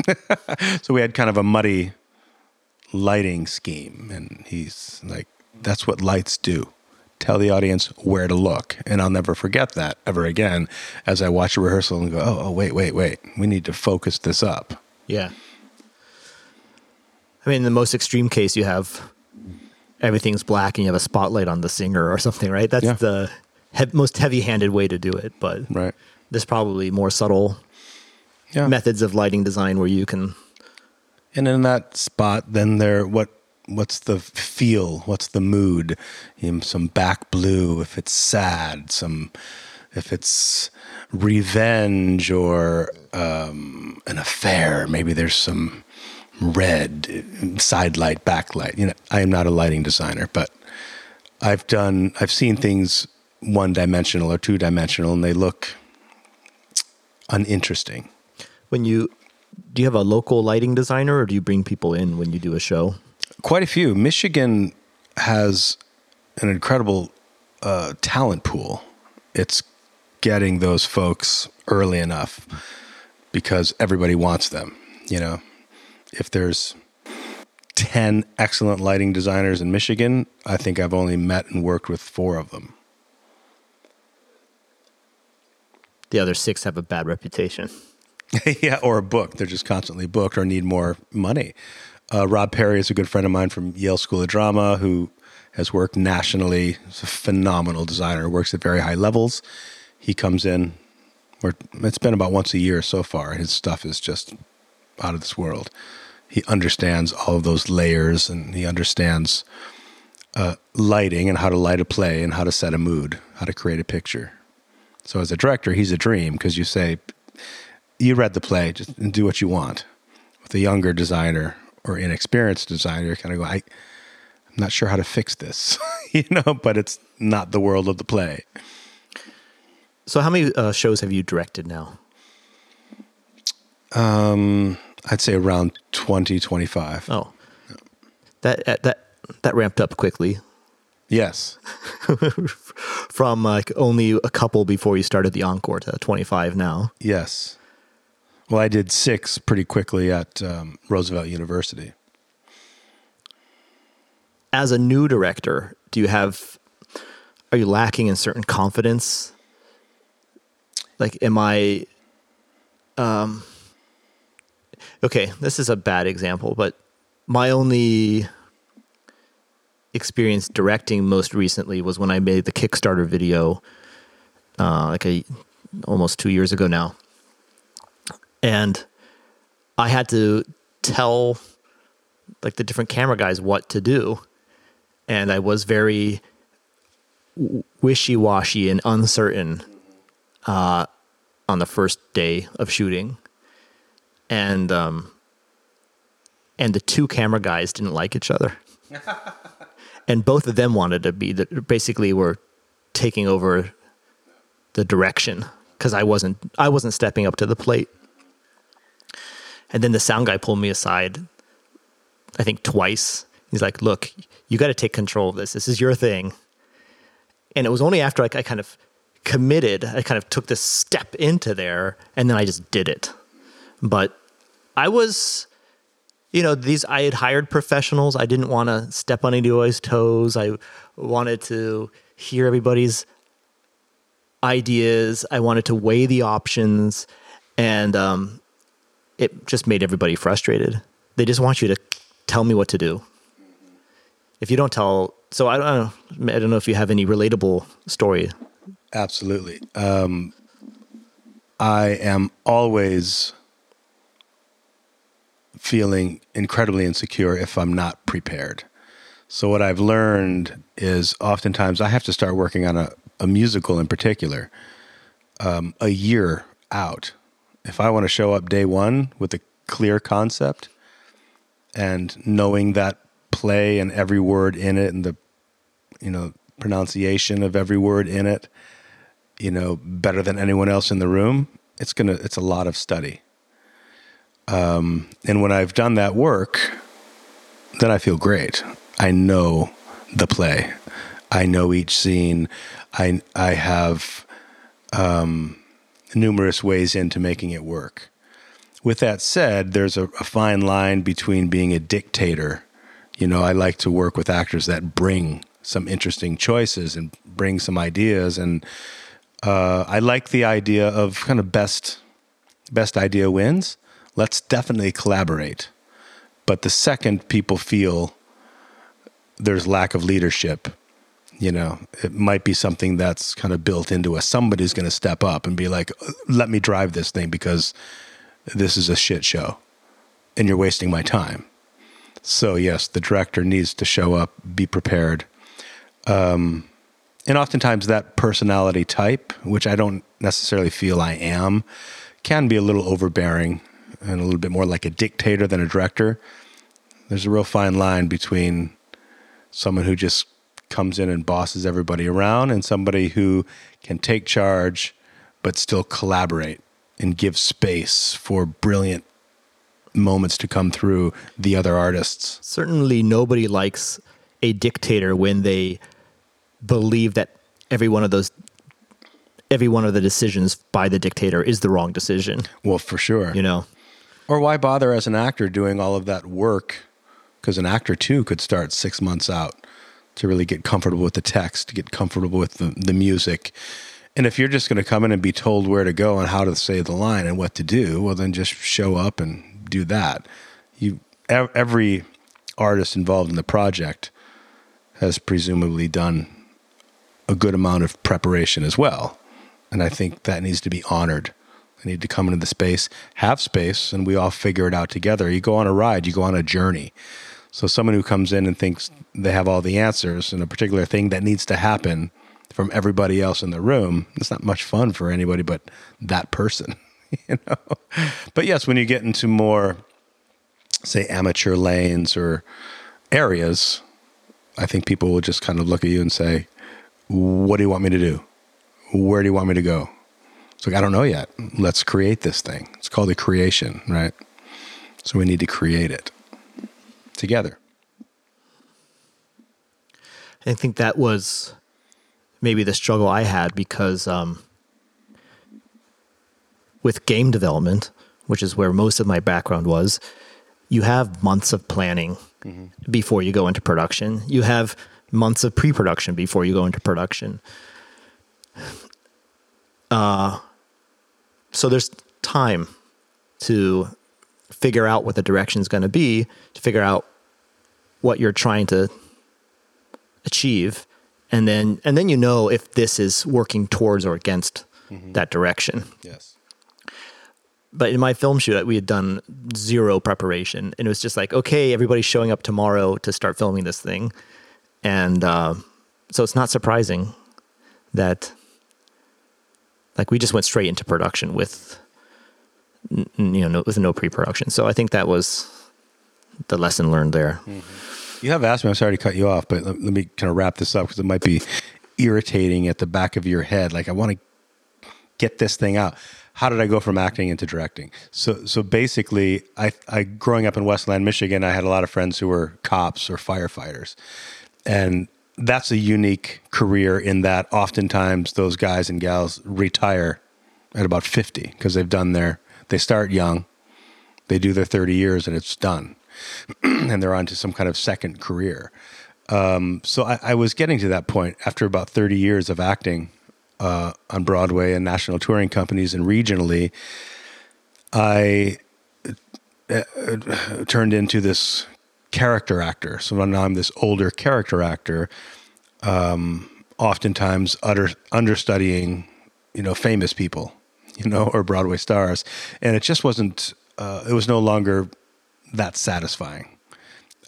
[SPEAKER 2] so we had kind of a muddy lighting scheme, and he's like that's what lights do. Tell the audience where to look. And I'll never forget that ever again as I watch a rehearsal and go, oh, oh wait, wait, wait. We need to focus this up.
[SPEAKER 1] Yeah. I mean, in the most extreme case, you have everything's black and you have a spotlight on the singer or something, right? That's yeah. the he- most heavy handed way to do it. But
[SPEAKER 2] right.
[SPEAKER 1] there's probably more subtle yeah. methods of lighting design where you can.
[SPEAKER 2] And in that spot, then there, what what's the feel? What's the mood? You know, some back blue if it's sad some if it's revenge or um, an affair. Maybe there's some red side light backlight you know i am not a lighting designer but i've done i've seen things one dimensional or two dimensional and they look uninteresting.
[SPEAKER 1] When you do you have a local lighting designer or do you bring people in when you do a show
[SPEAKER 2] Quite a few. Michigan has an incredible uh, talent pool. It's getting those folks early enough because everybody wants them. You know, if there's 10 excellent lighting designers in Michigan, I think I've only met and worked with four of them.
[SPEAKER 1] The other six have a bad reputation.
[SPEAKER 2] yeah, or a book. They're just constantly booked or need more money. Uh, Rob Perry is a good friend of mine from Yale School of Drama who has worked nationally. He's a phenomenal designer, works at very high levels. He comes in, or it's been about once a year so far. His stuff is just out of this world. He understands all of those layers and he understands uh, lighting and how to light a play and how to set a mood, how to create a picture. So as a director, he's a dream because you say, you read the play, just do what you want. With a younger designer, or inexperienced designer, kind of go, I, I'm not sure how to fix this, you know, but it's not the world of the play.
[SPEAKER 1] So, how many uh, shows have you directed now?
[SPEAKER 2] Um, I'd say around 20, 25.
[SPEAKER 1] Oh, that uh, that that ramped up quickly.
[SPEAKER 2] Yes,
[SPEAKER 1] from like only a couple before you started the encore to 25 now.
[SPEAKER 2] Yes. Well, I did six pretty quickly at um, Roosevelt University.
[SPEAKER 1] as a new director, do you have are you lacking in certain confidence? Like am I um okay, this is a bad example, but my only experience directing most recently was when I made the Kickstarter video uh like a almost 2 years ago now. And I had to tell like the different camera guys what to do. And I was very wishy washy and uncertain uh, on the first day of shooting, and um, and the two camera guys didn't like each other, and both of them wanted to be the, basically were taking over the direction because I wasn't I wasn't stepping up to the plate. And then the sound guy pulled me aside, I think twice. He's like, "Look, you got to take control of this. This is your thing." And it was only after I, I kind of committed, I kind of took this step into there, and then I just did it. But I was, you know, these I had hired professionals. I didn't want to step on anyone's toes. I wanted to hear everybody's ideas. I wanted to weigh the options, and um, it just made everybody frustrated. They just want you to tell me what to do. If you don't tell, so I don't know. I don't know if you have any relatable story.
[SPEAKER 2] Absolutely. Um, I am always feeling incredibly insecure if I'm not prepared. So what I've learned is oftentimes I have to start working on a, a musical in particular um, a year out. If I want to show up day one with a clear concept and knowing that play and every word in it and the you know pronunciation of every word in it you know better than anyone else in the room it's gonna it's a lot of study. Um, and when i've done that work then i feel great. I know the play. I know each scene. I i have um, numerous ways into making it work with that said there's a, a fine line between being a dictator you know i like to work with actors that bring some interesting choices and bring some ideas and uh, I like the idea of kind of best best idea wins. Let's definitely collaborate. But the second people feel there's lack of leadership, you know, it might be something that's kind of built into us. Somebody's going to step up and be like, "Let me drive this thing because this is a shit show, and you're wasting my time." So yes, the director needs to show up, be prepared. Um, and oftentimes that personality type, which I don't necessarily feel I am, can be a little overbearing and a little bit more like a dictator than a director. There's a real fine line between someone who just comes in and bosses everybody around and somebody who can take charge but still collaborate and give space for brilliant moments to come through the other artists.
[SPEAKER 1] Certainly, nobody likes a dictator when they believe that every one of those every one of the decisions by the dictator is the wrong decision.
[SPEAKER 2] Well, for sure.
[SPEAKER 1] You know.
[SPEAKER 2] Or why bother as an actor doing all of that work? Because an actor too could start six months out to really get comfortable with the text, to get comfortable with the, the music. And if you're just going to come in and be told where to go and how to say the line and what to do, well, then just show up and do that. You, every artist involved in the project has presumably done a good amount of preparation as well. And I think that needs to be honored. They need to come into the space, have space, and we all figure it out together. You go on a ride, you go on a journey. So someone who comes in and thinks they have all the answers in a particular thing that needs to happen from everybody else in the room, it's not much fun for anybody but that person. you know. But yes, when you get into more say amateur lanes or areas, I think people will just kind of look at you and say, what do you want me to do? Where do you want me to go? It's like, I don't know yet. Let's create this thing. It's called a creation, right? So we need to create it together.
[SPEAKER 1] I think that was maybe the struggle I had because um, with game development, which is where most of my background was, you have months of planning before you go into production. You have months of pre-production before you go into production. Uh, so there's time to figure out what the direction is going to be, to figure out what you're trying to achieve, and then and then you know if this is working towards or against that direction.
[SPEAKER 2] Yes.
[SPEAKER 1] But in my film shoot, we had done zero preparation, and it was just like, okay, everybody's showing up tomorrow to start filming this thing, and uh, so it's not surprising that like we just went straight into production with you know no, with no pre-production. So I think that was the lesson learned there. Mm-hmm.
[SPEAKER 2] You have asked me. I'm sorry to cut you off, but let, let me kind of wrap this up because it might be irritating at the back of your head. Like I want to get this thing out. How did I go from acting into directing? So, so basically, I, I growing up in Westland, Michigan, I had a lot of friends who were cops or firefighters, and that's a unique career in that oftentimes those guys and gals retire at about 50 because they've done their they start young. They do their 30 years and it's done. And they're on to some kind of second career. Um, so I, I was getting to that point after about 30 years of acting uh, on broadway and national touring companies and regionally i uh, uh, turned into this character actor. So now i'm this older character actor um, oftentimes utter, understudying you know famous people you know or broadway stars. And it just wasn't uh, it was no longer that satisfying.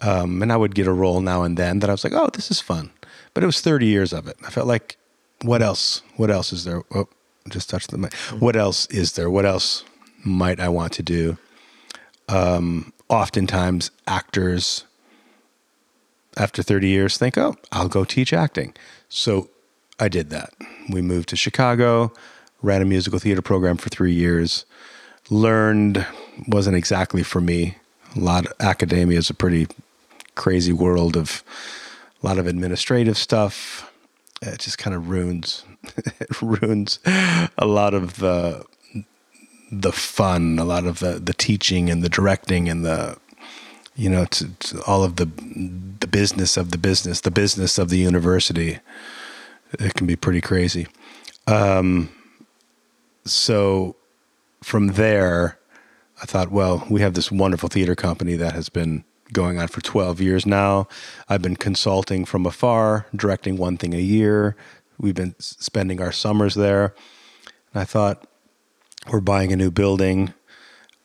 [SPEAKER 2] Um, and i would get a role now and then that i was like oh this is fun. But it was 30 years of it. I felt like what else what else is there? Oh just touched the mic. What else is there? What else might i want to do? Um, oftentimes actors after 30 years think oh i'll go teach acting. So i did that. We moved to chicago ran a musical theater program for three years learned wasn't exactly for me. A lot of academia is a pretty crazy world of a lot of administrative stuff. It just kind of ruins it ruins a lot of the the fun a lot of the the teaching and the directing and the you know to, to all of the the business of the business the business of the university. It can be pretty crazy. Um so from there i thought well we have this wonderful theater company that has been going on for 12 years now i've been consulting from afar directing one thing a year we've been spending our summers there and i thought we're buying a new building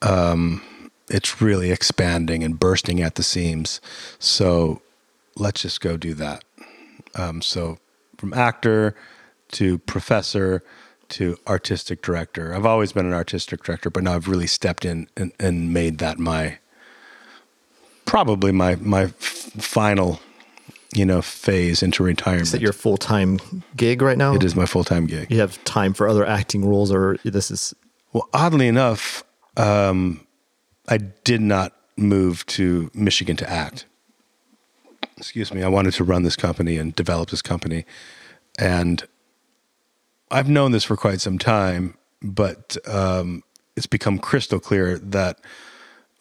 [SPEAKER 2] um, it's really expanding and bursting at the seams. So let's just go do that. Um, so from actor to professor to artistic director. I've always been an artistic director, but now I've really stepped in and, and made that my probably my my f- final you know phase into retirement.
[SPEAKER 1] Is that your full time gig right now?
[SPEAKER 2] it is my full time gig.
[SPEAKER 1] You have time for other acting roles, or this is
[SPEAKER 2] Well, oddly enough, um, I did not move to Michigan to act. Excuse me. I wanted to run this company and develop this company. And I've known this for quite some time, but um, it's become crystal clear that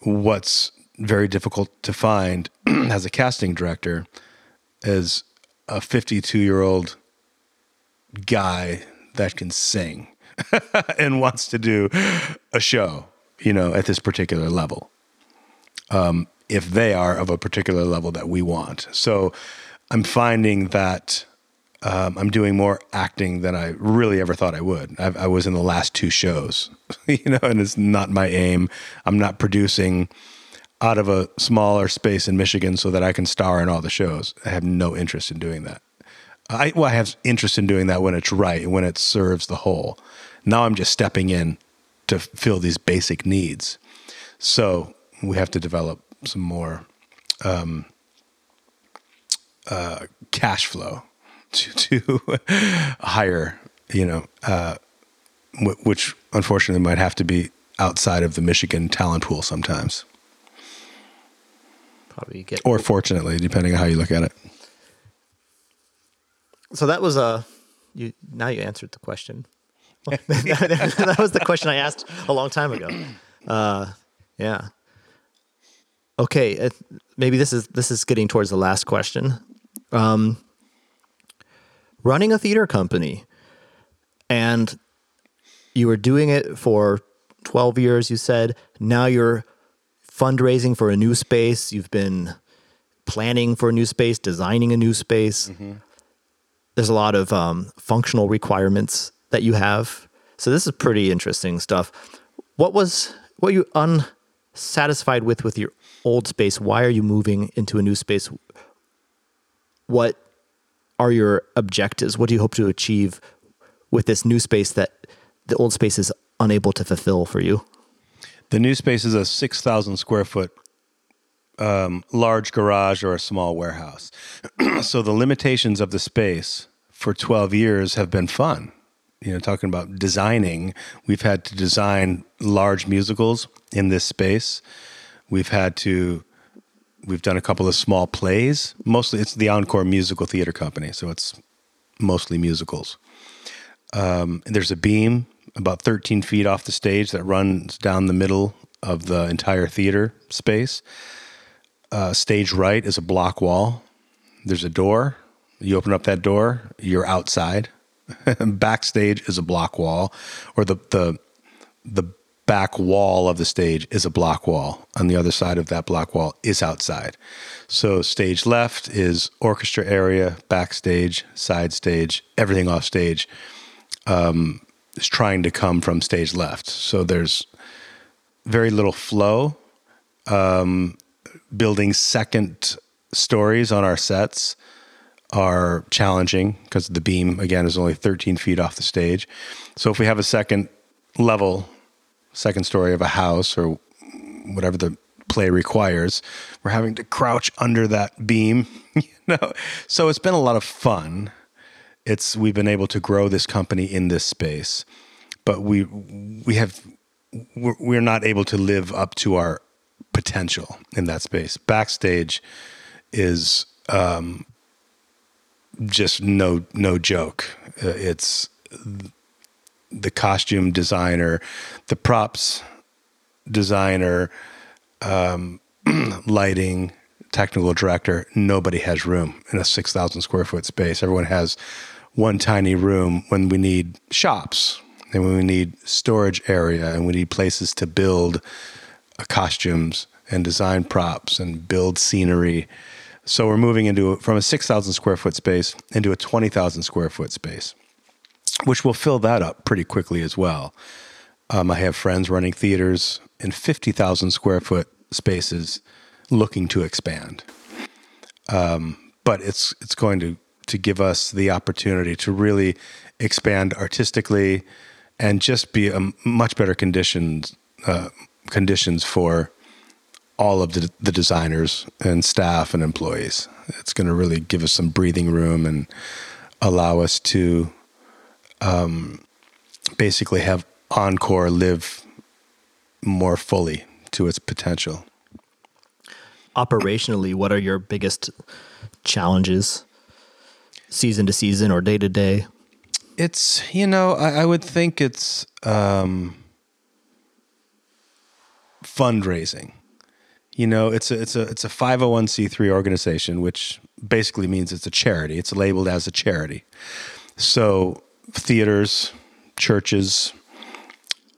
[SPEAKER 2] what's very difficult to find as a casting director is a 52 year old guy that can sing and wants to do a show, you know, at this particular level. Um, if they are of a particular level that we want. So I'm finding that um, I'm doing more acting than I really ever thought I would. I've, I was in the last two shows, you know, and it's not my aim. I'm not producing out of a smaller space in Michigan so that I can star in all the shows. I have no interest in doing that. I well, I have interest in doing that when it's right, when it serves the whole. Now I'm just stepping in to fill these basic needs. So we have to develop some more um, uh, cash flow to, to hire, you know, uh, w- which unfortunately might have to be outside of the Michigan talent pool sometimes,
[SPEAKER 1] probably get.
[SPEAKER 2] or fortunately, depending on how you look at it.
[SPEAKER 1] So that was a. You now you answered the question. that was the question I asked a long time ago. Uh, yeah. Okay, uh, maybe this is this is getting towards the last question. Um, running a theater company, and you were doing it for twelve years. You said now you're fundraising for a new space. You've been planning for a new space, designing a new space. There's a lot of um, functional requirements that you have. So this is pretty interesting stuff. What was what you unsatisfied with with your old space? Why are you moving into a new space? What are your objectives? What do you hope to achieve with this new space that the old space is unable to fulfill for you?
[SPEAKER 2] The new space is a 6,000 square foot um, large garage or a small warehouse. so the limitations of the space for 12 years have been fun. You know, talking about designing, we've had to design large musicals in this space. We've had to, we've done a couple of small plays. Mostly it's the Encore Musical Theater Company, so it's mostly musicals. Um, there's a beam about 13 feet off the stage that runs down the middle of the entire theater space. Uh, stage right is a block wall. There's a door. You open up that door, you're outside. Backstage is a block wall, or the the the back wall of the stage is a block wall. On the other side of that block wall is outside. So stage left is orchestra area, backstage, side stage, everything off stage um, is trying to come from stage left. So there's very little flow. Um, building second stories on our sets are challenging because the beam again is only 13 feet off the stage. So if we have a second level, second story of a house or whatever the play requires, we're having to crouch under that beam. you know, so it's been a lot of fun. It's we've been able to grow this company in this space, but we we have we're, we're not able to live up to our potential in that space. Backstage is um, just no no joke. Uh, it's the costume designer, the props designer, um, lighting, technical director. Nobody has room in a six thousand square foot space. Everyone has one tiny room when we need shops and when we need storage area and we need places to build uh, costumes and design props and build scenery. So we're moving into from a 6,000 square foot space into a 20,000 square foot space, which will fill that up pretty quickly as well. Um, I have friends running theaters in 50,000 square foot spaces looking to expand. Um, but it's it's going to to give us the opportunity to really expand artistically and just be a much better conditions uh, conditions for all of the, the designers and staff and employees. It's going to really give us some breathing room and allow us to um, basically have Encore live more fully to its potential.
[SPEAKER 1] Operationally, what are your biggest challenges, season to season or day to day?
[SPEAKER 2] It's you know I, I would think it's um, fundraising. You know, it's a it's a it's a five hundred one c three organization, which basically means it's a charity. It's labeled as a charity. So theaters, churches,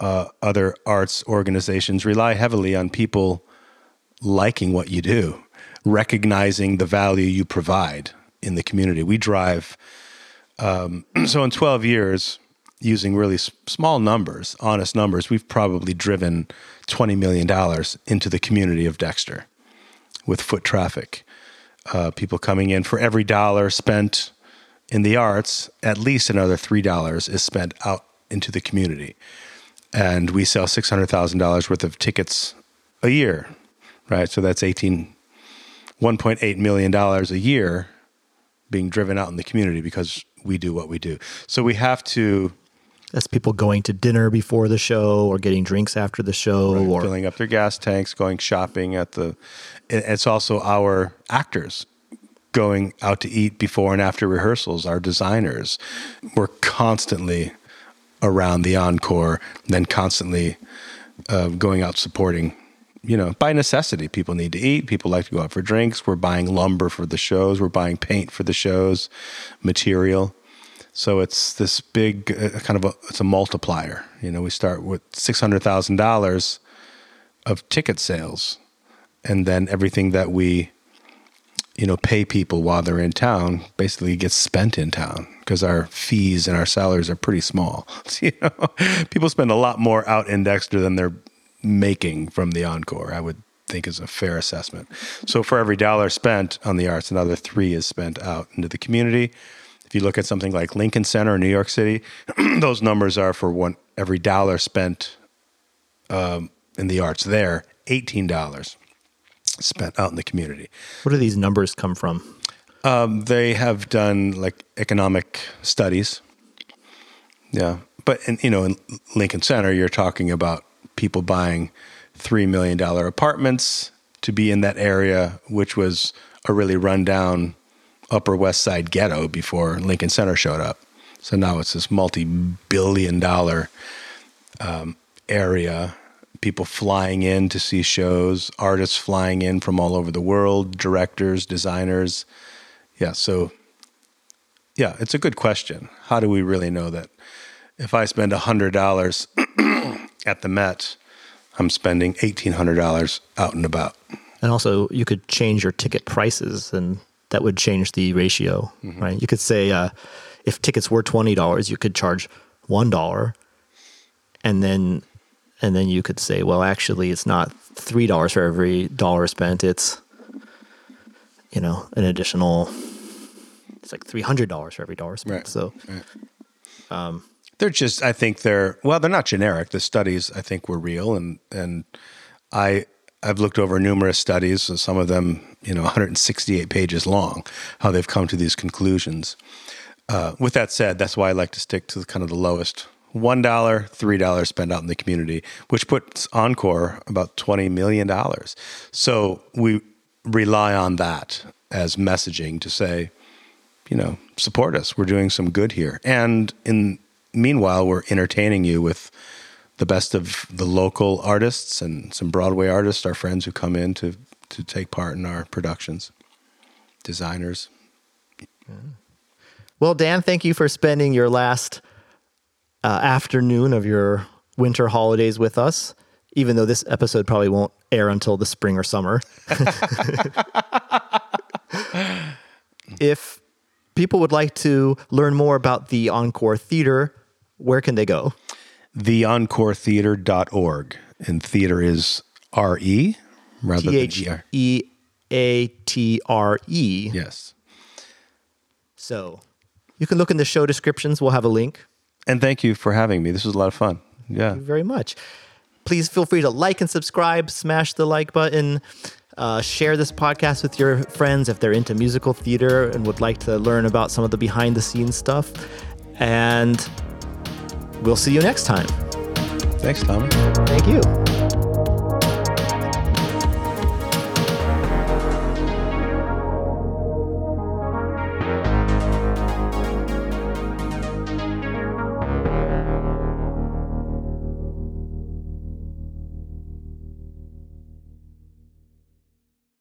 [SPEAKER 2] uh, other arts organizations rely heavily on people liking what you do, recognizing the value you provide in the community. We drive. Um, so in twelve years, using really small numbers, honest numbers, we've probably driven $20 million into the community of Dexter with foot traffic. Uh, people coming in for every dollar spent in the arts, at least another $3 is spent out into the community. And we sell $600,000 worth of tickets a year, right? So that's 18, $1.8 million a year being driven out in the community because we do what we do. So we have to
[SPEAKER 1] that's people going to dinner before the show or getting drinks after the show right, or
[SPEAKER 2] filling up their gas tanks, going shopping at the. It's also our actors going out to eat before and after rehearsals. Our designers, we're constantly around the encore, then constantly uh, going out supporting you know, by necessity. People need to eat. People like to go out for drinks. We're buying lumber for the shows. We're buying paint for the shows, material. So it's this big uh, kind of a it's a multiplier. You know, we start with six hundred thousand dollars of ticket sales, and then everything that we you know pay people while they're in town basically gets spent in town because our fees and our salaries are pretty small. you know, people spend a lot more out in Dexter than they're making from the encore. I would think is a fair assessment. So for every dollar spent on the arts, another three is spent out into the community. If you look at something like Lincoln Center in New York City, those numbers are for one every dollar spent um, in the arts there, eighteen dollars spent out in the community.
[SPEAKER 1] Where do these numbers come from?
[SPEAKER 2] Um, they have done like economic studies. Yeah, but in, you know, in Lincoln Center, you're talking about people buying three million dollar apartments to be in that area, which was a really rundown Upper West Side ghetto before Lincoln Center showed up. So now it's this multi-billion dollar um, area. People flying in to see shows, artists flying in from all over the world, directors, designers. Yeah, so yeah, it's a good question. How do we really know that if I spend $100 at the Met, I'm spending $1,800 out and about?
[SPEAKER 1] And also, you could change your ticket prices, and that would change the ratio, mm-hmm. right? You could say uh, if tickets were twenty dollars, you could charge one dollar, and then and then you could say, well, actually, it's not three dollars for every dollar spent. It's you know an additional. It's like three hundred dollars for every dollar spent. Right. So. Right.
[SPEAKER 2] Um, they're just, I think they're well, they're not generic. The studies, I think, were real, and and I I've looked over numerous studies, some of them, you know, 168 pages long, how they've come to these conclusions. Uh, with that said, that's why I like to stick to the, kind of the lowest one dollar, three dollars spent out in the community, which puts Encore about twenty million dollars. So we rely on that as messaging to say, you know, support us. We're doing some good here, and in meanwhile, we're entertaining you with the best of the local artists and some Broadway artists, our friends who come in to to take part in our productions, designers.
[SPEAKER 1] Well, Dan, thank you for spending your last uh, afternoon of your winter holidays with us. Even though this episode probably won't air until the spring or summer. if people would like to learn more about the Encore Theater, where can they go?
[SPEAKER 2] theencoretheatre.org. And theater is R E
[SPEAKER 1] rather than E R. E A T R E.
[SPEAKER 2] Yes.
[SPEAKER 1] So you can look in the show descriptions. We'll have a link.
[SPEAKER 2] And thank you for having me. This was a lot of fun. Yeah.
[SPEAKER 1] very much. Please feel free to like and subscribe, smash the like button, uh, share this podcast with your friends if they're into musical theater and would like to learn about some of the behind the scenes stuff. And We'll see you next time.
[SPEAKER 2] Thanks, Tom.
[SPEAKER 1] Thank you.